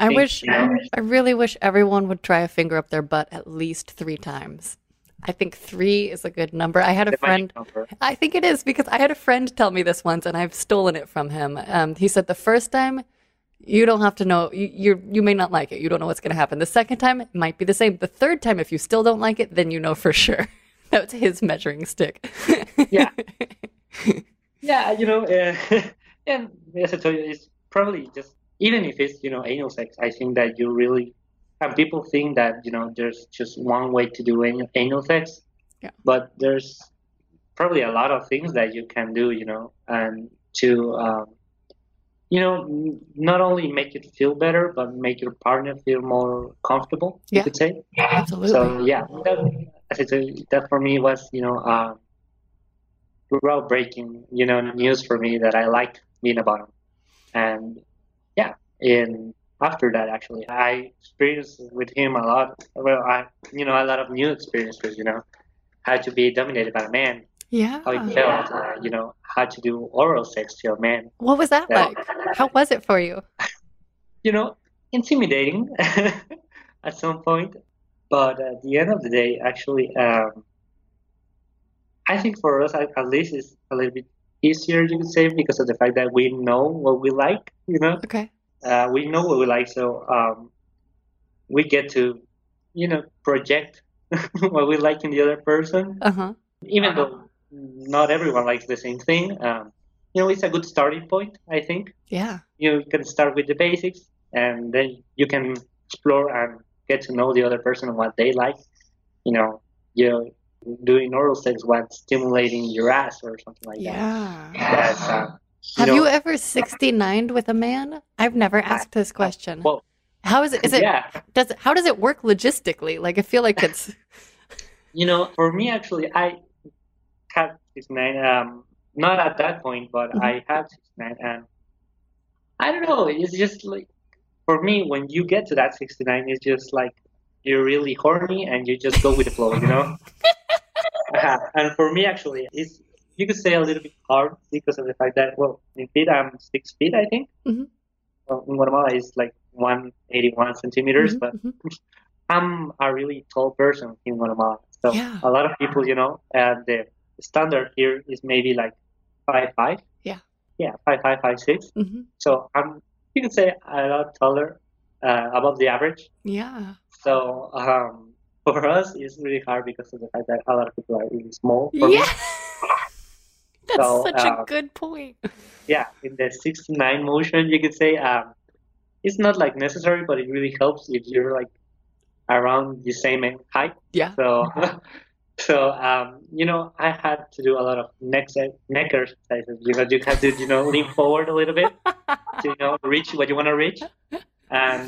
I wish, you know? I really wish everyone would try a finger up their butt at least three times. I think three is a good number. I had a the friend. I think it is because I had a friend tell me this once, and I've stolen it from him. Um, he said the first time you don't have to know you you you may not like it. You don't know what's going to happen. The second time it might be the same. The third time, if you still don't like it, then you know for sure. That's his measuring stick. Yeah. Yeah, you know, uh, and as I told you, it's probably just even if it's you know anal sex, I think that you really and people think that you know there's just one way to do anal, anal sex, Yeah. but there's probably a lot of things that you can do, you know, and to um, you know not only make it feel better, but make your partner feel more comfortable. Yeah. You could say. Absolutely. So yeah, that, as I told you, that for me was you know. Uh, groundbreaking, you know, news for me that I liked being a bottom. And yeah, and after that, actually, I experienced with him a lot. Well, I, you know, a lot of new experiences. You know, how to be dominated by a man, yeah. how it felt. Uh, you know, how to do oral sex to a man. What was that Yeah. like? How was it for you? You know, intimidating at some point, but at the end of the day, actually, um, I think for us, at, at least, it's a little bit easier, you could say, because of the fact that we know what we like. You know, Okay. uh, we know what we like, so um, we get to, you know, project what we like in the other person, Uh huh. even though not everyone likes the same thing. Um, you know, it's a good starting point, I think. Yeah. You can start with the basics, and then you can explore and get to know the other person and what they like. You know, you know, doing oral sex while stimulating your ass or something like that. Yeah. Uh, Have know, you ever 69'd with a man? I've never asked this question. Well, How is it? Is it? yeah. Does how does it work logistically? Like I feel like it's. You know, for me, actually, I had 69, um, not at that point, but Mhm. I had 69, and I don't know, it's just like, for me, when you get to that 69, it's just like you're really horny and you just go with the flow, you know? Uh, and for me, actually, it's, you could say a little bit hard because of the fact that, well, in feet, I'm six feet, I think. Mhm. Well, in Guatemala, it's like 181 centimeters, Mhm, but mhm. I'm a really tall person in Guatemala. So Yeah. a lot of people, you know, and the standard here is maybe like five five. Yeah. Yeah, five five five six. Mhm. So I'm you can say a lot taller, uh, above the average. Yeah. So um, for us, it's really hard because of the fact that a lot of people are really small. Yeah. That's So, such a uh, good point. Yeah, in the six to nine motion, you could say um, it's not like necessary, but it really helps if you're like around the same height. Yeah. So, so um, you know, I had to do a lot of neck neck exercises because you have to, you know, lean forward a little bit to, you know, reach what you want to reach, and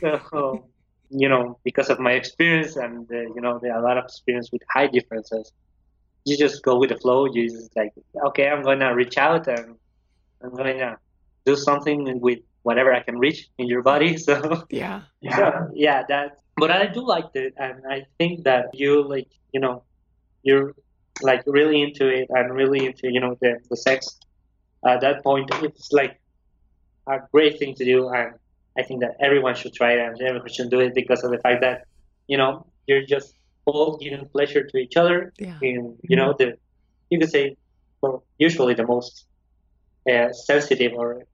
so, you know, because of my experience and uh, you know, the, a lot of experience with high differences, you just go with the flow. You just like, okay, I'm gonna reach out and I'm gonna do something with whatever I can reach in your body. So. Yeah. So, yeah, that. But I do like it, and I think that you like, you know, you're like really into it and really into, you know, the the sex. At that point, it's like a great thing to do, and I think that everyone should try it and everyone should do it because of the fact that, you know, you're just all giving pleasure to each other. Yeah. In you know the, you could say, well, usually the most uh, sensitive or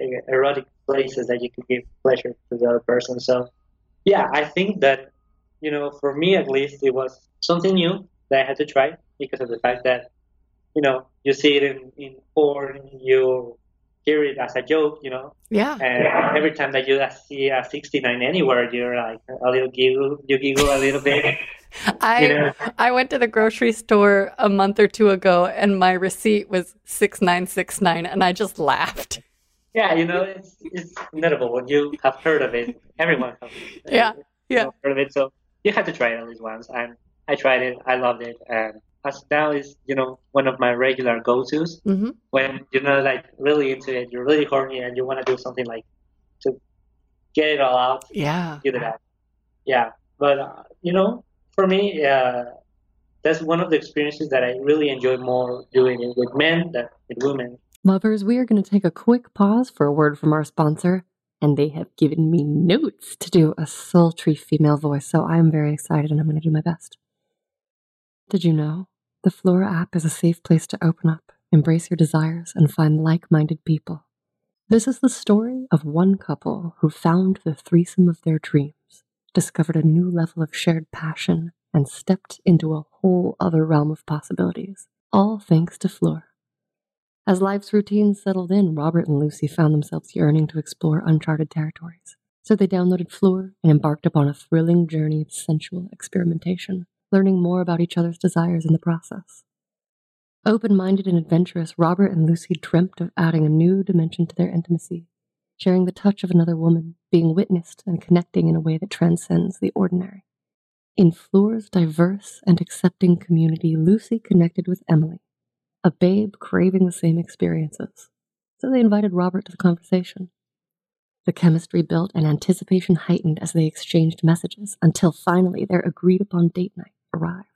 uh, erotic places that you could give pleasure to the other person. So, yeah, I think that, you know, for me at least, it was something new that I had to try because of the fact that, you know, you see it in, in porn, you hear it as a joke, you know, Yeah. and every time that you see a 69 anywhere, you're like a little giggle, you giggle a little bit. I you know. I went to the grocery store a month or two ago and my receipt was 6969 and I just laughed. Yeah, you know, it's, it's inevitable when you have heard of it. Everyone has Yeah, you yeah. heard of it. So you had to try it at least once. And I tried it. I loved it. And as now is you know one of my regular go-tos Mm-hmm. when you're not like really into it, you're really horny, and you want to do something like to get it all out. Yeah. do that. Yeah, but uh, you know, for me, uh, that's one of the experiences that I really enjoy more doing it with men than with women. Lovers, we are going to take a quick pause for a word from our sponsor, and they have given me notes to do a sultry female voice, so I'm very excited and I'm going to do my best. Did you know the Flora app is a safe place to open up, embrace your desires, and find like minded people? This is the story of one couple who found the threesome of their dreams, discovered a new level of shared passion, and stepped into a whole other realm of possibilities, all thanks to Flora. As life's routines settled in, Robert and Lucy found themselves yearning to explore uncharted territories. So they downloaded Floor and embarked upon a thrilling journey of sensual experimentation, learning more about each other's desires in the process. Open minded and adventurous, Robert and Lucy dreamt of adding a new dimension to their intimacy, sharing the touch of another woman, being witnessed, and connecting in a way that transcends the ordinary. In Floor's diverse and accepting community, Lucy connected with Emily, a babe craving the same experiences. So they invited Robert to the conversation. The chemistry built and anticipation heightened as they exchanged messages until finally their agreed upon date night arrived.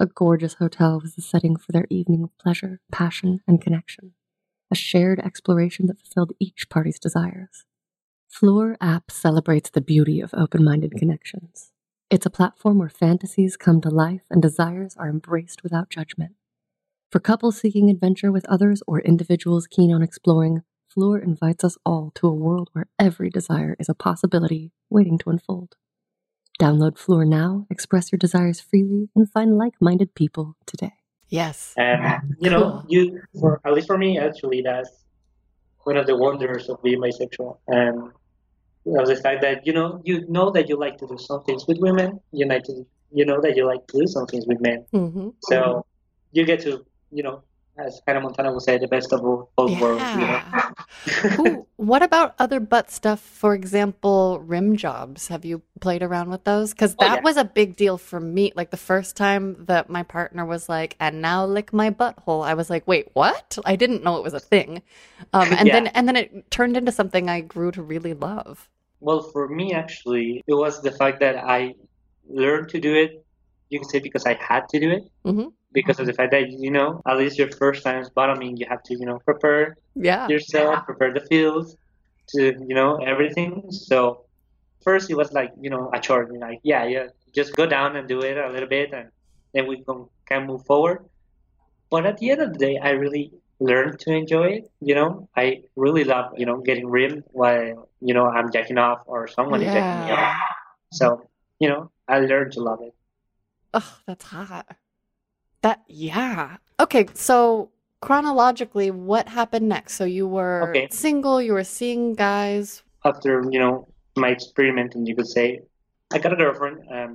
A gorgeous hotel was the setting for their evening of pleasure, passion, and connection, a shared exploration that fulfilled each party's desires. Floor app celebrates the beauty of open minded connections. It's a platform where fantasies come to life and desires are embraced without judgment. For couples seeking adventure with others or individuals keen on exploring, Floor invites us all to a world where every desire is a possibility waiting to unfold. Download Floor now, express your desires freely, and find like minded people today. Yes. And you know, you for at least for me, actually, that's one of the wonders of being bisexual, and you know, the fact that you know you know that you like to do some things with women, you like to you know that you like to do some things with men. Mm-hmm. So you get to you know, as Hannah Montana would say, the best of both both worlds. You know? Yeah. Ooh, what about other butt stuff? For example, rim jobs. Have you played around with those? Because Oh, that yeah. was a big deal for me. Like the first time that my partner was like, "And now lick my butthole," I was like, "Wait, what?" I didn't know it was a thing. Um, and Yeah. then and then it turned into something I grew to really love. Well, for me, actually, it was the fact that I learned to do it. You can say because I had to do it. Mhm. Because of the fact that you know, at least your first time is bottoming, you have to you know prepare Yeah. yourself, prepare the fields, to you know everything. So first it was like you know a chore. You're like yeah, yeah, just go down and do it a little bit, and then we can can move forward. But at the end of the day, I really learned to enjoy it. You know, I really love you know getting rimmed while you know I'm jacking off or someone is jacking me off. So you know, I learned to love it. Oh, that's hot. That yeah. Okay, so chronologically, what happened next? So you were Okay. single, you were seeing guys. after you know my experiment, and you could say, I got a girlfriend. Um,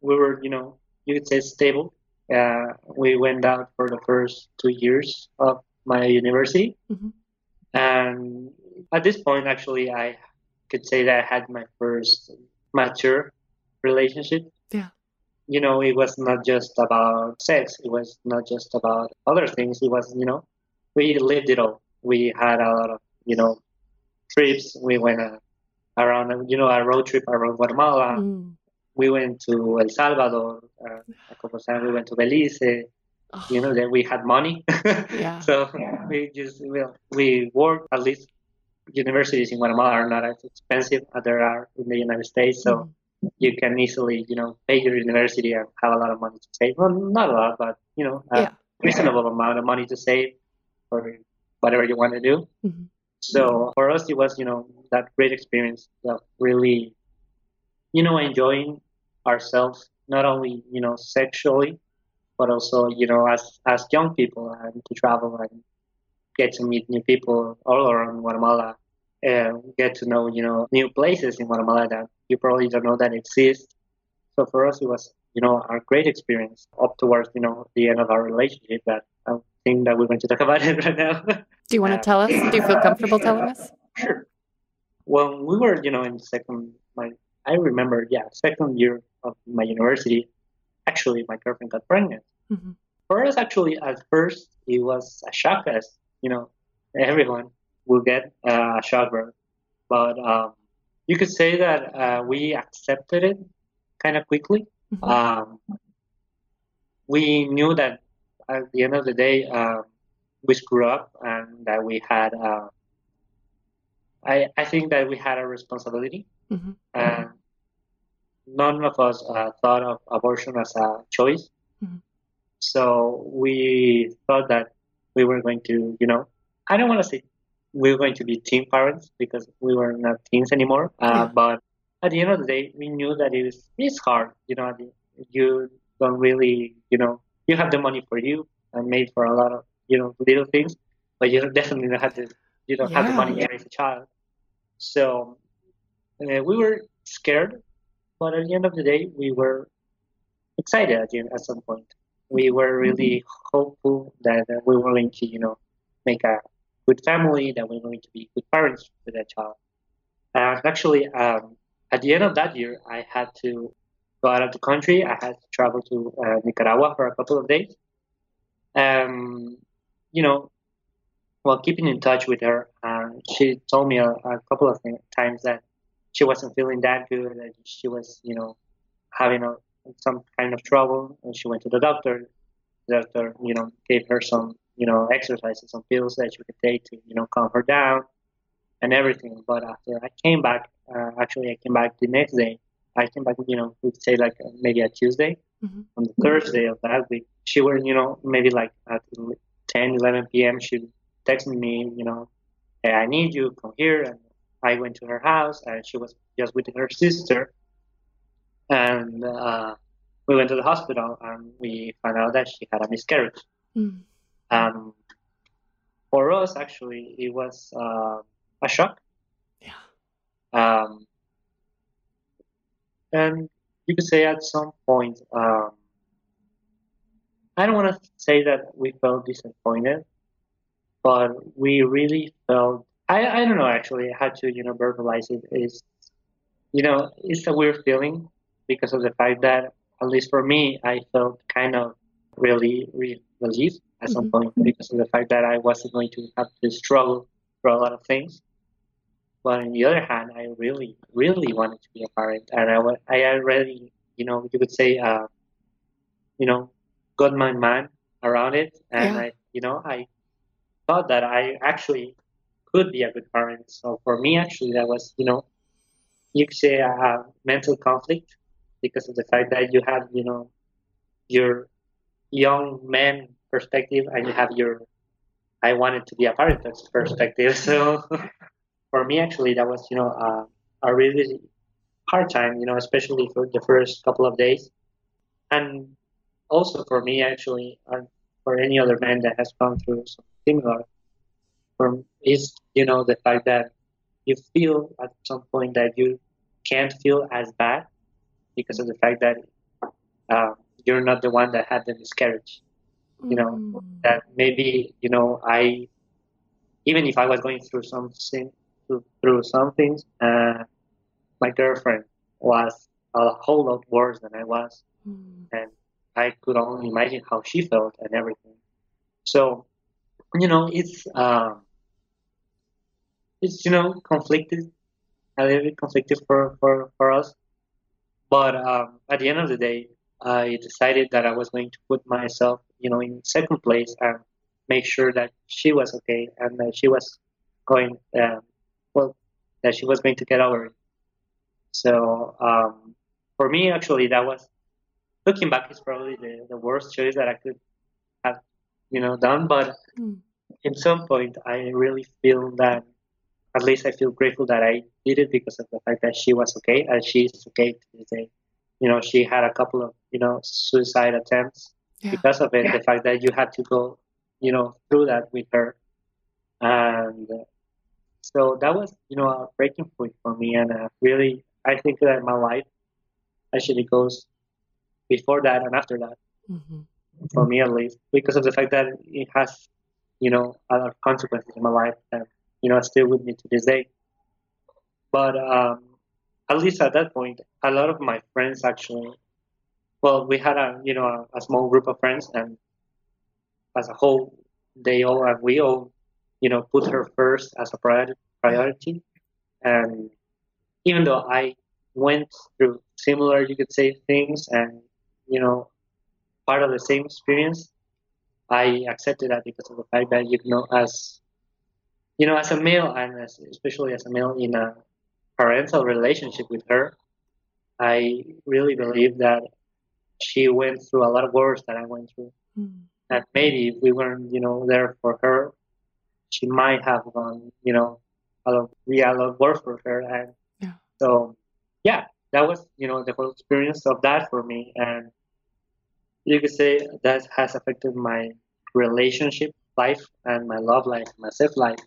we were, you know, you could say stable. Uh, we went out for the first two years of my university, Mhm. and at this point, actually, I could say that I had my first mature relationship. Yeah. You know, it was not just about sex. It was not just about other things. It was, you know, we lived it all. We had a lot of, you know, trips. We went uh, around, you know, a road trip around Guatemala. Mm. We went to El Salvador. Uh, a couple of times we went to Belize. Oh, You know, that we had money. Yeah. so we just, well, we worked at least universities in Guatemala are not as expensive as there are in the United States. So Mhm. You can easily, you know, pay your university and have a lot of money to save. Well, not a lot, but, you know, a Yeah. reasonable amount of money to save for whatever you want to do. Mhm. So for us, it was, you know, that great experience of really, you know, enjoying ourselves, not only, you know, sexually, but also, you know, as, as young people and to travel and get to meet new people all around Guatemala and get to know, you know, new places in Guatemala that you probably don't know that exists. So for us, it was, you know, a great experience up towards, you know, the end of our relationship that I think that we're going to talk about it right now. Do you want to tell us? Do you feel comfortable telling us? Sure. When we were, you know, in second, my I remember, yeah, second year of my university, actually my girlfriend got pregnant. Mhm. For us, actually, at first it was a shock, as you know, everyone will get uh, a shock birth. But um, you could say that uh, we accepted it kind of quickly. Mhm. Um, we knew that at the end of the day, um, we screwed up and that we had. Uh, I I think that we had a responsibility, Mhm. and none of us uh, thought of abortion as a choice. Mhm. So we thought that we were going to, you know, I don't want to say we were going to be teen parents because we were not teens anymore. Uh, Yeah. But at the end of the day, we knew that it was it's hard. You know, you don't really, you know, you have the money for you and made for a lot of, you know, little things, but you don't- definitely don't have the, you don't have the money Yeah. raise a child. So uh, we were scared, but at the end of the day, we were excited at, the end, at some point. We were really hopeful that uh, we were going to, you know, make a good family, that we're going to be good parents to that child. And actually, um, at the end of that year, I had to go out of the country. I had to travel to uh, Nicaragua for a couple of days. Um, you know, while keeping in touch with her, uh, she told me a, a couple of times that she wasn't feeling that good, that she was, you know, having a, some kind of trouble, and she went to the doctor. The doctor, you know, gave her some, you know, exercises, and pills that you could take to, you know, calm her down and everything. But after I came back, uh, actually, I came back the next day. I came back, you know, we'd say like uh, maybe a Tuesday. Mhm. On the Thursday of that week, she were, you know, maybe like at 10, 11 p.m. She texted me, you know, hey, I need you, come here. And I went to her house, and she was just with her sister. And uh, we went to the hospital, and we found out that she had a miscarriage. Mm. Um, for us, actually, it was uh, a shock. Yeah. Um, and you could say at some point, um, I don't want to say that we felt disappointed, but we really felt. I, I don't know actually how to you know verbalize it. Is you know it's a weird feeling because of the fact that at least for me I felt kind of really, really relieved at some Mhm. point because of the fact that I wasn't going to have to struggle for a lot of things. But on the other hand, I really, really wanted to be a parent, and I, I already, you know, you could say, uh, you know, got my mind around it, and Yeah. I, you know, I thought that I actually could be a good parent. So for me, actually, that was, you know, you could say a, mental conflict because of the fact that you have, you know, your young man perspective and you have your I wanted to be a parent perspective. So for me, actually, that was you know uh, a really hard time. You know, especially for the first couple of days, and also for me, actually, and for any other man that has gone through something similar, from is you know the fact that you feel at some point that you can't feel as bad because of the fact that uh, you're not the one that had the miscarriage you know Mm. that maybe you know i even if i was going through something through, some things uh, my girlfriend was a whole lot worse than i was Mm. and i could only imagine how she felt and everything so you know it's um it's you know conflicted a little bit conflicted for for for us but um, at the end of the day i decided that i was going to put myself you know in second place and make sure that she was okay and that she was going um, well that she was going to get over it so um, for me actually that was looking back is probably the, the worst choice that i could have you know done but Mm. in some point i really feel that at least i feel grateful that i did it because of the fact that she was okay and she's okay to this day you know she had a couple of you know suicide attempts Yeah. because of it the fact that you had to go you know through that with her and uh, so that was you know a breaking point for me and uh, really i think that my life actually goes before that and after that Mhm. for me at least because of the fact that it has you know a lot of consequences in my life that you know are still with me to this day but um at least at that point, a lot of my friends actually, well, we had a you know a, a small group of friends, and as a whole, they all and we all, you know, put her first as a priority. And even though I went through similar, you could say, things, and you know, part of the same experience, I accepted that because of the fact that you know, as you know, as a male, and as, especially as a male in a parental relationship with her, I really believe that she went through a lot of worse that I went through. Mm. And maybe if we weren't, you know, there for her, she might have gone, you know, a lot, yeah, a lot worse for her. And Yeah. so, yeah, that was, you know, the whole experience of that for me. And you could say that has affected my relationship life and my love life, my self life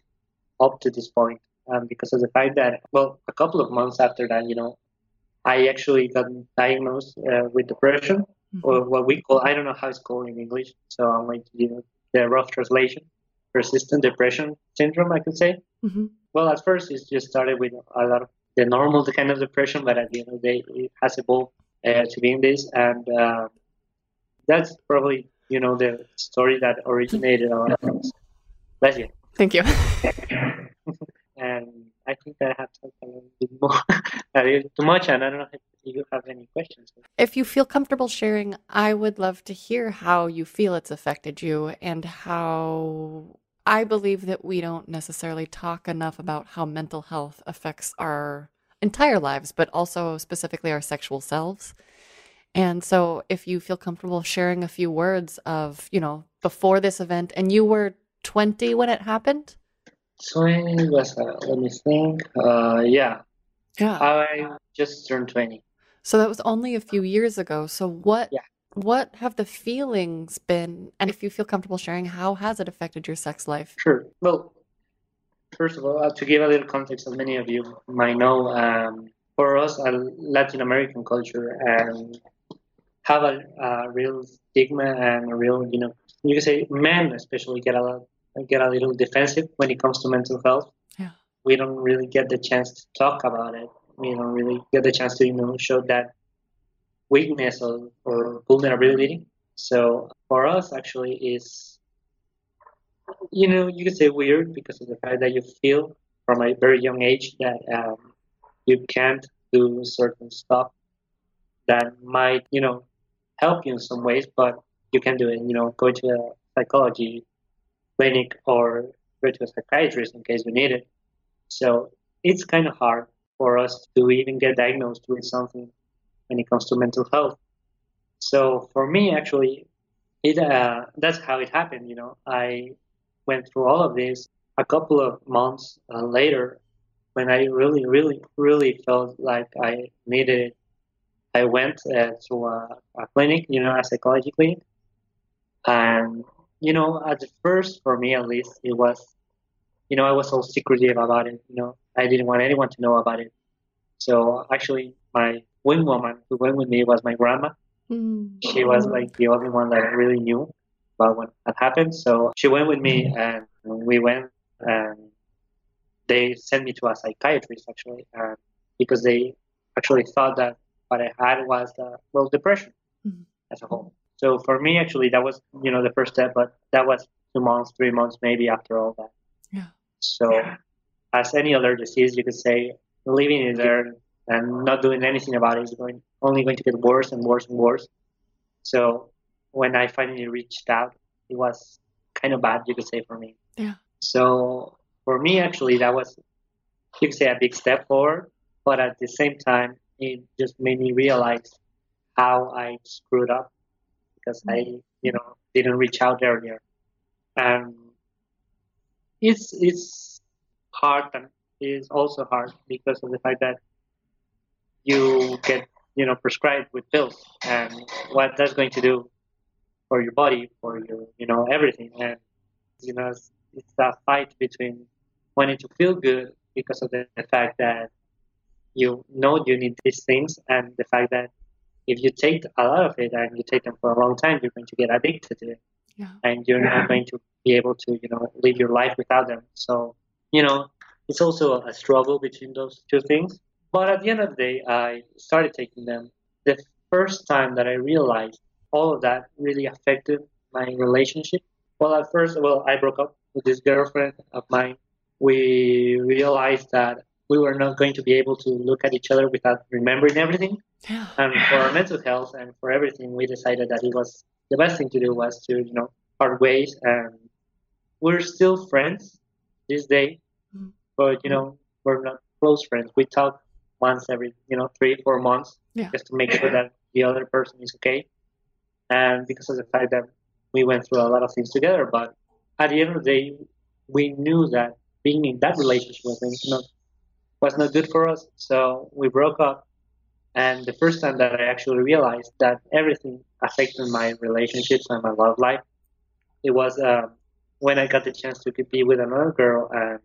up to this point. Um, because of the fact that, well, a couple of months after that, you know, I actually got diagnosed uh, with depression, or what we call, I don't know how it's called in English, so I'm going to give the rough translation persistent depression syndrome, I could say. Mhm. Well, at first, it just started with a lot of the normal kind of depression, but at the end of the day, it has evolved uh, to being this. And uh, that's probably, you know, the story that originated a lot of things. Bless you. Thank you. And I think I have talked a little bit more, too much, and I don't know if you have any questions. If you feel comfortable sharing, I would love to hear how you feel it's affected you and how I believe that we don't necessarily talk enough about how mental health affects our entire lives, but also specifically our sexual selves. And so if you feel comfortable sharing a few words of, you know, before this event and you were 20 when it happened? 20 was, uh, let me think. Uh, yeah, Yeah. I just turned 20. So that was only a few years ago. So what Yeah. what have the feelings been? And if you feel comfortable sharing, how has it affected your sex life? Sure. Well, first of all, uh, to give a little context, as many of you might know, um, for us, a Latin American culture, and have a, a real stigma and a real, you know, you can say men especially get a lot, get a little defensive when it comes to mental health. Yeah. We don't really get the chance to talk about it. We don't really get the chance to, you know, show that weakness or, or vulnerability. So for us, actually, is you know, you could say weird because of the fact that you feel from a very young age that um, you can't do certain stuff that might, you know, help you in some ways, but you can do it. You know, go to a psychology clinic or go to a psychiatrist in case you need it. So it's kind of hard for us to even get diagnosed with something when it comes to mental health. So for me, actually, it uh, that's how it happened. You know, I went through all of this a couple of months uh, later when I really, really, really felt like I needed it. I went uh, to a, a clinic, you know, a psychology clinic. And, you know, at first, for me at least, it was, you know, I was so secretive about it. You know, I didn't want anyone to know about it. So actually, my wing woman who went with me was my grandma she was like the only one that really knew about what had happened. So she went with me, and we went, and they sent me to a psychiatrist actually, uh, because they actually thought that what I had was uh, well depression Mhm. as a whole. So for me, actually, that was you know the first step, but that was two months, three months maybe after all that. Yeah. So as any other disease, you could say living it there and not doing anything about it is going only going to get worse and worse and worse. So when I finally reached out, it was kind of bad, you could say, for me. Yeah. So for me, actually, that was you could say a big step forward, but at the same time, it just made me realize how I screwed up because mm-hmm. I, you know, didn't reach out earlier. And it's it's hard and it's also hard because of the fact that you get you know prescribed with pills and what that's going to do for your body for your you know everything and you know it's, it's a fight between wanting to feel good because of the, the fact that you know you need these things and the fact that if you take a lot of it and you take them for a long time you're going to get addicted to it Yeah. and you're not going to be able to you know live your life without them so you know it's also a struggle between those two things But at the end of the day, I started taking them. The first time that I realized all of that really affected my relationship. Well, at first, well, I broke up with this girlfriend of mine. We realized that we were not going to be able to look at each other without remembering everything. And for our mental health and for everything, we decided that it was the best thing to do was to, you know, part ways. And we're still friends this day, Mm. but you know, we're not close friends. We talk once every, you know, three, four months, Yeah. just to make sure that the other person is okay. And because of the fact that we went through a lot of things together, but at the end of the day, we knew that being in that relationship was not was not good for us. So we broke up. And the first time that I actually realized that everything affected my relationships and my love life, it was uh, when I got the chance to be with another girl, and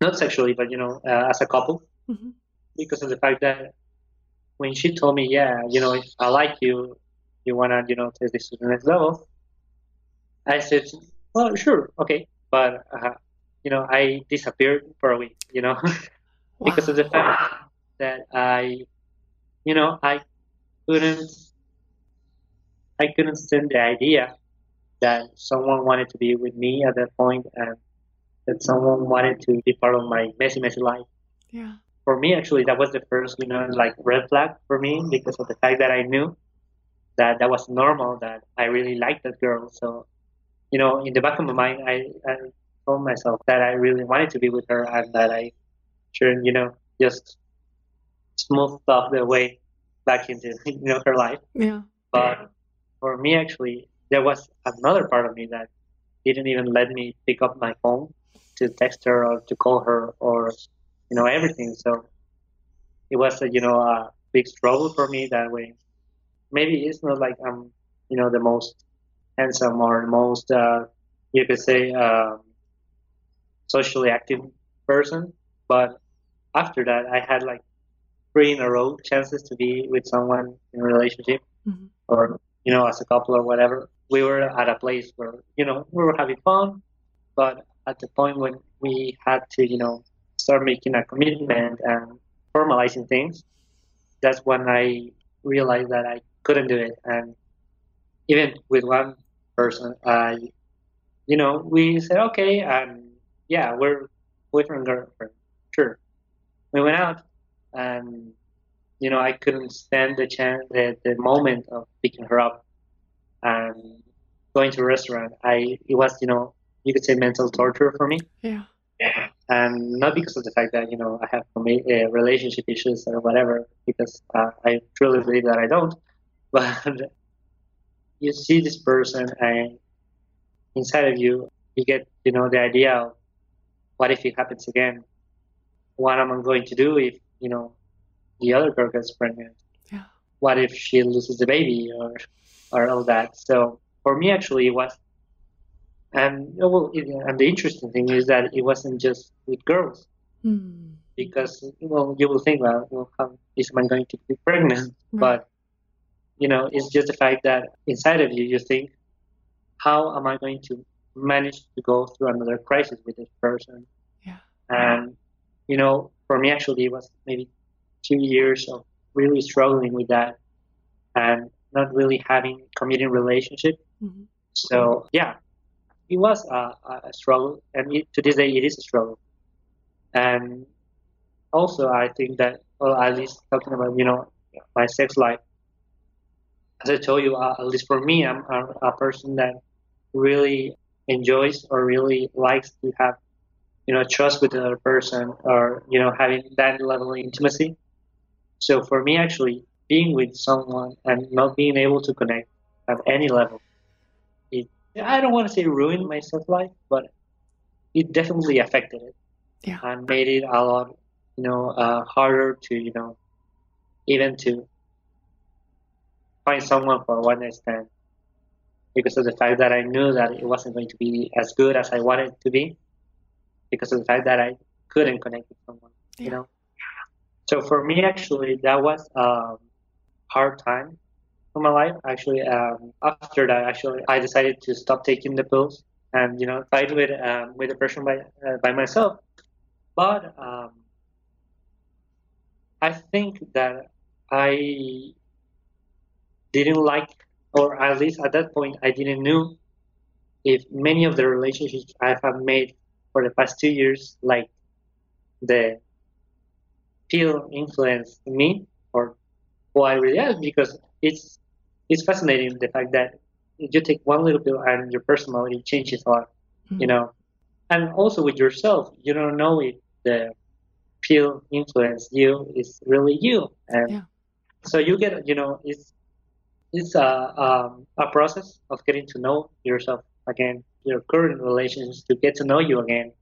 not sexually, but you know, uh, as a couple, Mhm. because of the fact that when she told me, yeah, you know, if I like you, you wanna, you know, take this to the next level, I said, well, sure, okay, but uh, you know, I disappeared for a week, you know. because of the fact that I, you know, I couldn't, I couldn't stand the idea that someone wanted to be with me at that point and that someone wanted to be part of my messy, messy life. Yeah. For me, actually, that was the first, you know, like red flag for me because of the fact that I knew that that was normal, that I really liked that girl. So, you know, in the back of my mind, I, I told myself that I really wanted to be with her and that I shouldn't, you know, just smooth stuff the way back into, you know, her life. Yeah. But for me, actually, there was another part of me that didn't even let me pick up my phone to text her or to call her or, you know, everything. So it was, a, you know, a big struggle for me that way. Maybe it's not like I'm, you know, the most handsome or the most, uh, you could say, um, socially active person, but after that, I had like three in a row chances to be with someone in a relationship Mhm. or, you know, as a couple or whatever. We were at a place where, you know, we were having fun, but at the point when we had to, you know, start making a commitment and formalizing things, that's when I realized that I couldn't do it. And even with one person, I, you know, we said, okay, and yeah, we're boyfriend girlfriend. Sure. We went out and, you know, I couldn't stand the chance, the, the moment of picking her up and going to a restaurant. I, it was, you know, you could say mental torture for me. Yeah. And not because of the fact that, you know, I have uh, relationship issues or whatever, because uh, I truly believe that I don't. But you see this person and inside of you, you get, you know, the idea of what if it happens again? What am I going to do if, you know, the other girl gets pregnant? Yeah. What if she loses the baby or, or all that? So for me, actually, it was, and well, it, and the interesting thing is that it wasn't just with girls Hmm. because well, you will think, well, well how is man going to be pregnant? Right. But you know, it's just the fact that inside of you, you think, how am I going to manage to go through another crisis with this person? Yeah. And you know, for me, actually, it was maybe two years of really struggling with that and not really having a committed relationship. Mhm. So yeah, it was a, a struggle, and it, to this day, it is a struggle. And also, I think that, well, at least talking about you know my sex life, as I told you, uh, at least for me, I'm a, a person that really enjoys or really likes to have you know trust with another person or you know having that level of intimacy. So for me, actually, being with someone and not being able to connect at any level, it I don't want to say ruined my sex life, but it definitely affected it Yeah. and made it a lot, you know, uh, harder to, you know, even to find someone for one night stand because of the fact that I knew that it wasn't going to be as good as I wanted it to be because of the fact that I couldn't connect with someone, you know. So for me, actually, that was a hard time for my life. Actually, um, after that, actually, I decided to stop taking the pills and you know fight with um, with depression by uh, by myself. But um, I think that I didn't like, or at least at that point, I didn't know if many of the relationships I have made for the past two years, like the pill influenced me or who I really am, because it's it's fascinating the fact that you take one little pill and your personality changes a lot, mm-hmm. you know, and also with yourself, you don't know if the pill influence you is really you, and yeah. so you get, you know, it's it's a um, a process of getting to know yourself again, your current relations to get to know you again,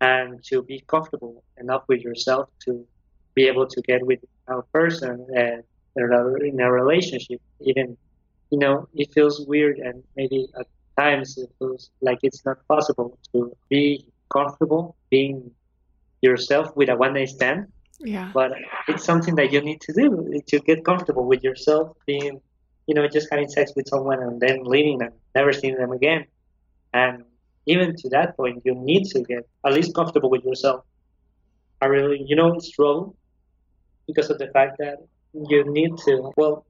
and to be comfortable enough with yourself to be able to get with a person uh, and in a relationship. Even you know it feels weird and maybe at times it feels like it's not possible to be comfortable being yourself with a one night stand. Yeah. But it's something that you need to do to get comfortable with yourself being you know, just having sex with someone and then leaving and never seeing them again. And even to that point, you need to get at least comfortable with yourself. I really, you know, struggle because of the fact that you need to, well,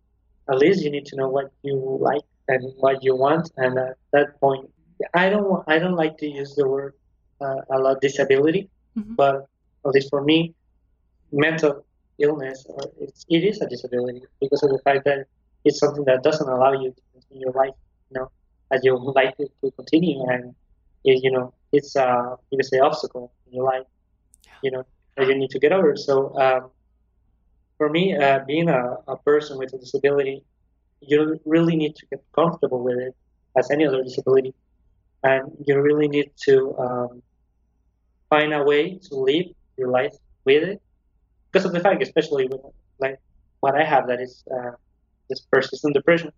at least you need to know what you like and what you want. And at that point, I don't, I don't like to use the word uh, a lot disability, mm-hmm. but at least for me, mental illness, uh, it's, it is a disability because of the fact that it's something that doesn't allow you to continue your life, you know, as you would like to continue. And, it, you know, it's, uh, you could say, obstacle in your life, you know, that you need to get over. So, um, for me, uh, being a, a person with a disability, you really need to get comfortable with it as any other disability. And you really need to um, find a way to live your life with it. Because of the fact, especially with like what I have that is uh, this persistent depression,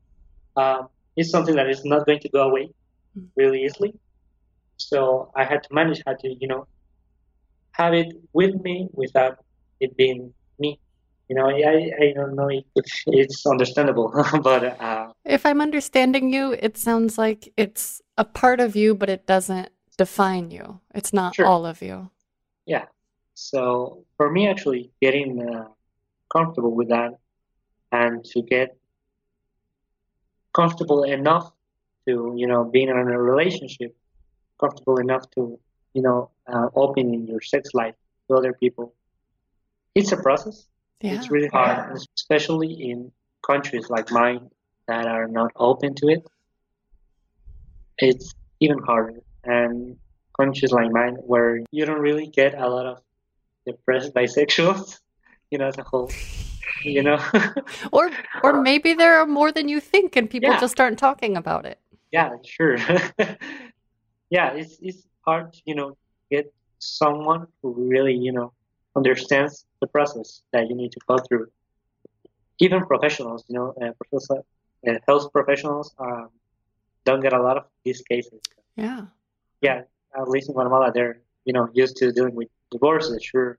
um, is something that is not going to go away hmm. really easily. So I had to manage how to, you know, have it with me without it being me. You know, I, I don't know if it's understandable, but. Uh, if I'm understanding you, it sounds like it's a part of you, but it doesn't define you. It's not sure. all of you. Yeah. So for me, actually, getting uh, comfortable with that and to get comfortable enough to you know being in a relationship comfortable enough to you know uh, opening your sex life to other people. It's a process. Yeah. it's really hard especially in countries like mine that are not open to it. It's even harder. And countries like mine where you don't really get a lot of depressed bisexuals you know as a whole you know? Or or maybe there are more than you think and people yeah. just aren't talking about it. Yeah sure. Yeah it's it's hard to, you know get someone who really you know understands the process that you need to go through. Even professionals you know uh, uh, health professionals um, don't get a lot of these cases. Yeah. Yeah at least in guatemala they're you know used to dealing with divorces sure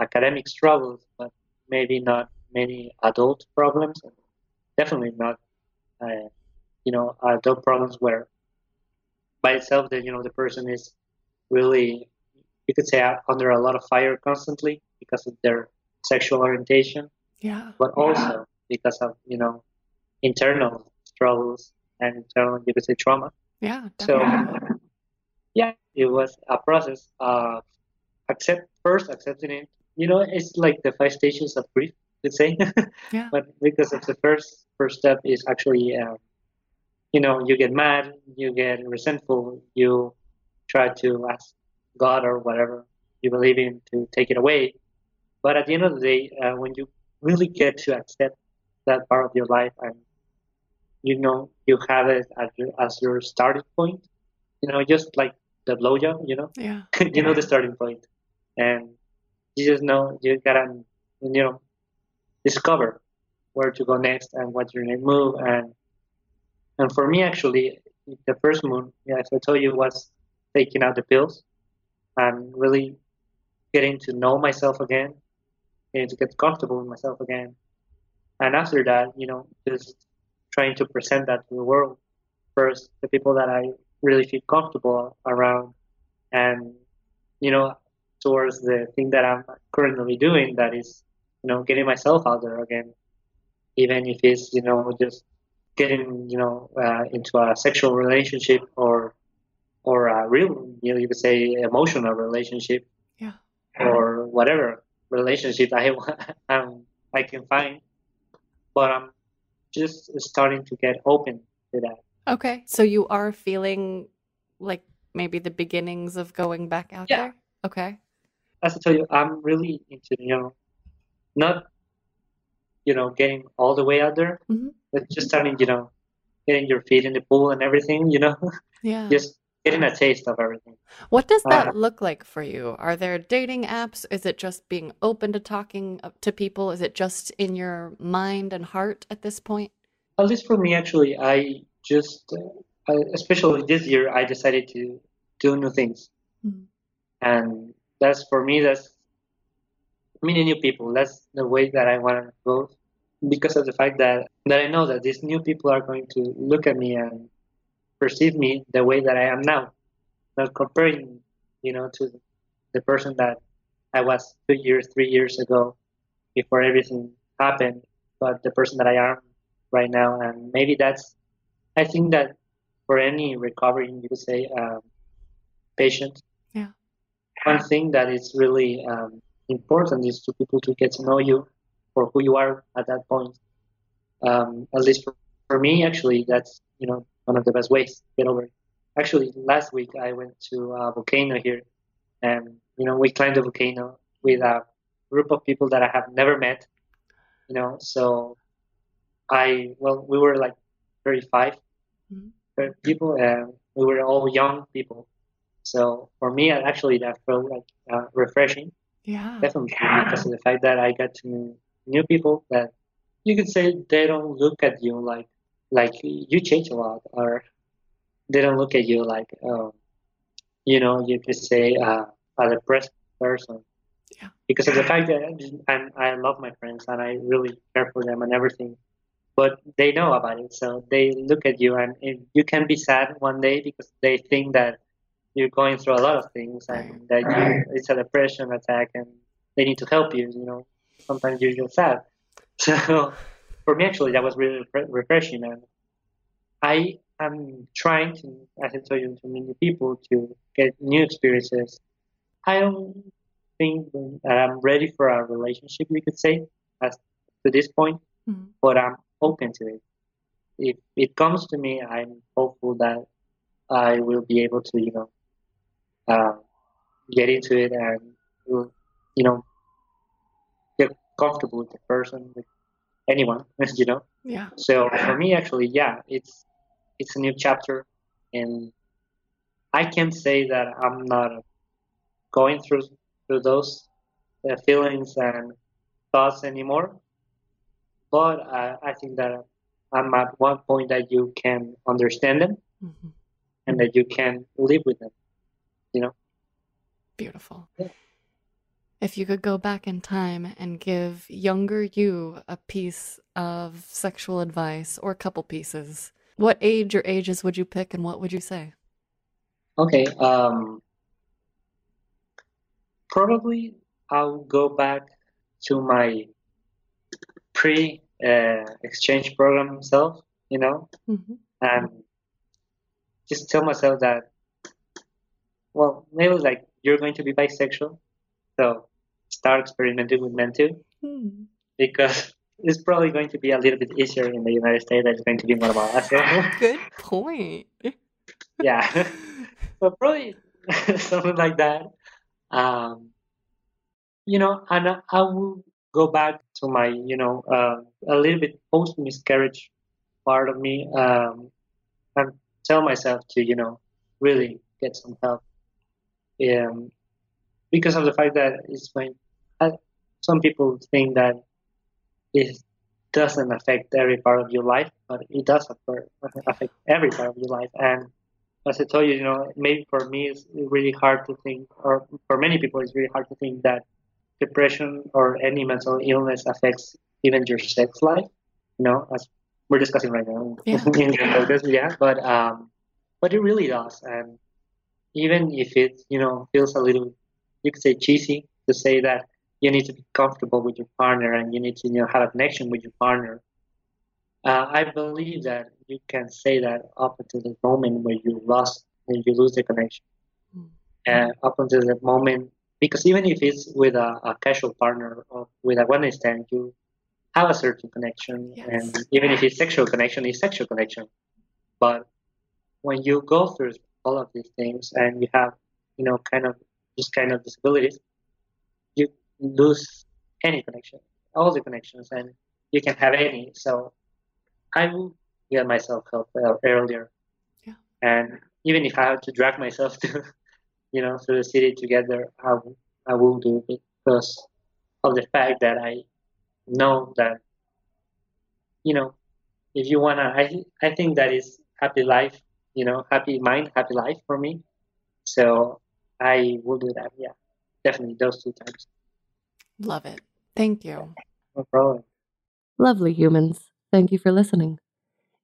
academic struggles but maybe not many adult problems. Definitely not, uh, you know, adult problems where by itself that you know the person is really, you could say, under a lot of fire constantly because of their sexual orientation. Yeah. But also because of you know internal struggles and internal, you could say, trauma. Yeah. Definitely. So, yeah, it was a process of accept first accepting it. You know, it's like the five stages of grief let's say. yeah. But because of the first first step is actually, um, you know, you get mad, you get resentful, you try to ask God or whatever you believe in to take it away. But at the end of the day, uh, when you really get to accept that part of your life and you know you have it as your, as your starting point, you know, just like the blowjob, you know, yeah, you know the starting point, and you just know you gotta, you know, discover where to go next and what's your next move. And and for me, actually, the first move, yeah, as I told you, was taking out the pills and really getting to know myself again, getting to get comfortable with myself again. And after that, you know, just trying to present that to the world first, the people that I really feel comfortable around, and you know, towards the thing that I'm currently doing, that is you know, getting myself out there again, even if it's, you know, just getting, you know, uh, into a sexual relationship or, or a real, you know, you could say emotional relationship. Yeah. Or whatever relationship I, um, I can find. But I'm just starting to get open to that. Okay. So you are feeling like maybe the beginnings of going back out Yeah. there? Okay. as I tell you, I'm really into you know, not you know getting all the way out there, Mhm. but just starting you know, getting your feet in the pool and everything. You know, Yeah. just getting a taste of everything. What does that Uh, look like for you? Are there dating apps? Is it just being open to talking to people? Is it just in your mind and heart at this point? At least for me, actually, I just, uh, especially this year, I decided to do new things, Mhm. and that's for me. That's meeting new people. That's the way that I want to go, because of the fact that that I know that these new people are going to look at me and perceive me the way that I am now, not comparing, you know, to the person that I was two years, three years ago, before everything happened, but the person that I am right now, and maybe that's, I think that for any recovering, you could say, um, patient, Yeah. one thing that is really um, important is for people to get to know you for who you are at that point. Um, at least for, for me, actually, that's you know one of the best ways to get over it. Actually, last week I went to a volcano here, and you know we climbed the volcano with a group of people that I have never met. You know, so I well we were like 35 Mhm. uh, people, and we were all young people. So for me, actually, that felt like uh, refreshing Yeah. definitely because of the fact that I got to meet new people that you could say they don't look at you like like you change a lot or they don't look at you like um, you know you could say uh, a depressed person Yeah. because of the fact that and I love my friends and I really care for them and everything but they know about it so they look at you and you can be sad one day because they think that you're going through a lot of things and that you, it's a depression attack and they need to help you you know. Sometimes you feel sad. So for me actually that was really refre- refreshing and i am trying to as i told you to new people to get new experiences. I don't think that i'm ready for a relationship we could say as to this point Mhm. but i'm open to it. If it comes to me i'm hopeful that i will be able to you know uh, get into it and you know get comfortable with the person with anyone you know Yeah. so for me actually yeah it's it's a new chapter and i can't say that i'm not going through through those uh, feelings and thoughts anymore but uh, i think that i'm at one point that you can understand them Mhm. and that you can live with them you know Beautiful. Yeah. If you could go back in time and give younger you a piece of sexual advice or a couple pieces, what age or ages would you pick and what would you say? Okay. Um, probably I'll go back to my pre uh, exchange program self, you know, Mm-hmm. and just tell myself that, well, maybe like you're going to be bisexual, so start experimenting with men too, because it's probably going to be a little bit easier in the United States. It's going to be more about us. Good point. yeah. so probably something like that. Um, you know, and I, I will go back to my, you know, uh, a little bit post miscarriage part of me, um, and tell myself to, you know, really get some help. Um, because of the fact that it's going, uh, some people think that it doesn't affect every part of your life, but it does affect, affect every part of your life. And as I told you, you know, maybe for me it's really hard to think, or for many people it's really hard to think that depression or any mental illness affects even your sex life. You know, as we're discussing right now Yeah. in the podcast, yeah. But um, but it really does, and even if it you know feels a little, you could say cheesy to say that you need to be comfortable with your partner and you need to you know have a connection with your partner. Uh, I believe that you can say that up until the moment where you lost when you lose the connection, mm-hmm. and up until the moment because even if it's with a, a casual partner or with a one night stand, you have a certain connection, yes. and even if it's sexual connection, it's sexual connection. But when you go through all of these things and you have, you know, kind of this kind of disabilities, you lose any connection, all the connections, and you can have any. So I will get myself help uh, earlier. Yeah. And even if I have to drag myself to, you know, through the city together, I, I will do it because of the fact that I know that, you know, if you wanna, I I think that is happy life, you know, happy mind, happy life for me. So I will do that. Yeah, definitely those two times. Love it. Thank you. No problem. Lovely humans. Thank you for listening.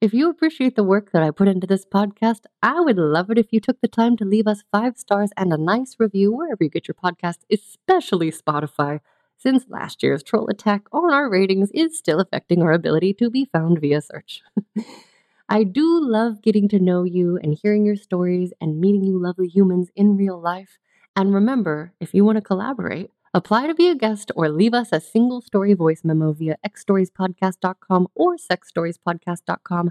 If you appreciate the work that I put into this podcast, I would love it if you took the time to leave us five stars and a nice review wherever you get your podcast, especially Spotify, since last year's troll attack on our ratings is still affecting our ability to be found via search. I do love getting to know you and hearing your stories and meeting you lovely humans in real life. And remember, if you want to collaborate, Apply to be a guest or leave us a single story voice memo via xstoriespodcast.com or sexstoriespodcast.com.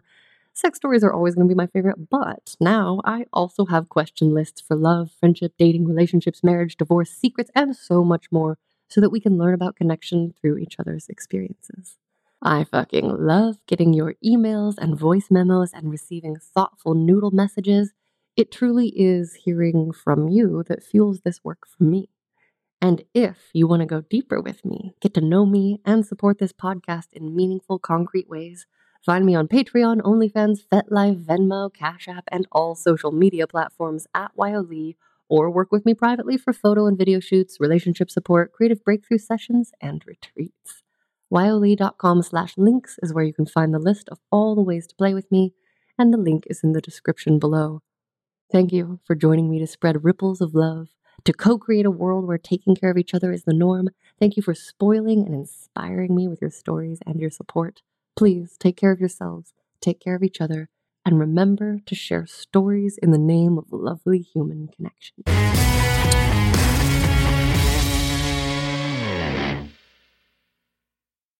Sex stories are always going to be my favorite, but now I also have question lists for love, friendship, dating, relationships, marriage, divorce, secrets, and so much more so that we can learn about connection through each other's experiences. I fucking love getting your emails and voice memos and receiving thoughtful noodle messages. It truly is hearing from you that fuels this work for me. And if you want to go deeper with me, get to know me, and support this podcast in meaningful, concrete ways, find me on Patreon, OnlyFans, FetLife, Venmo, Cash App, and all social media platforms at wyohlee, or work with me privately for photo and video shoots, relationship support, creative breakthrough sessions, and retreats. wyohlee.com slash links is where you can find the list of all the ways to play with me, and the link is in the description below. Thank you for joining me to spread ripples of love to co create a world where taking care of each other is the norm. Thank you for spoiling and inspiring me with your stories and your support. Please take care of yourselves, take care of each other, and remember to share stories in the name of lovely human connection.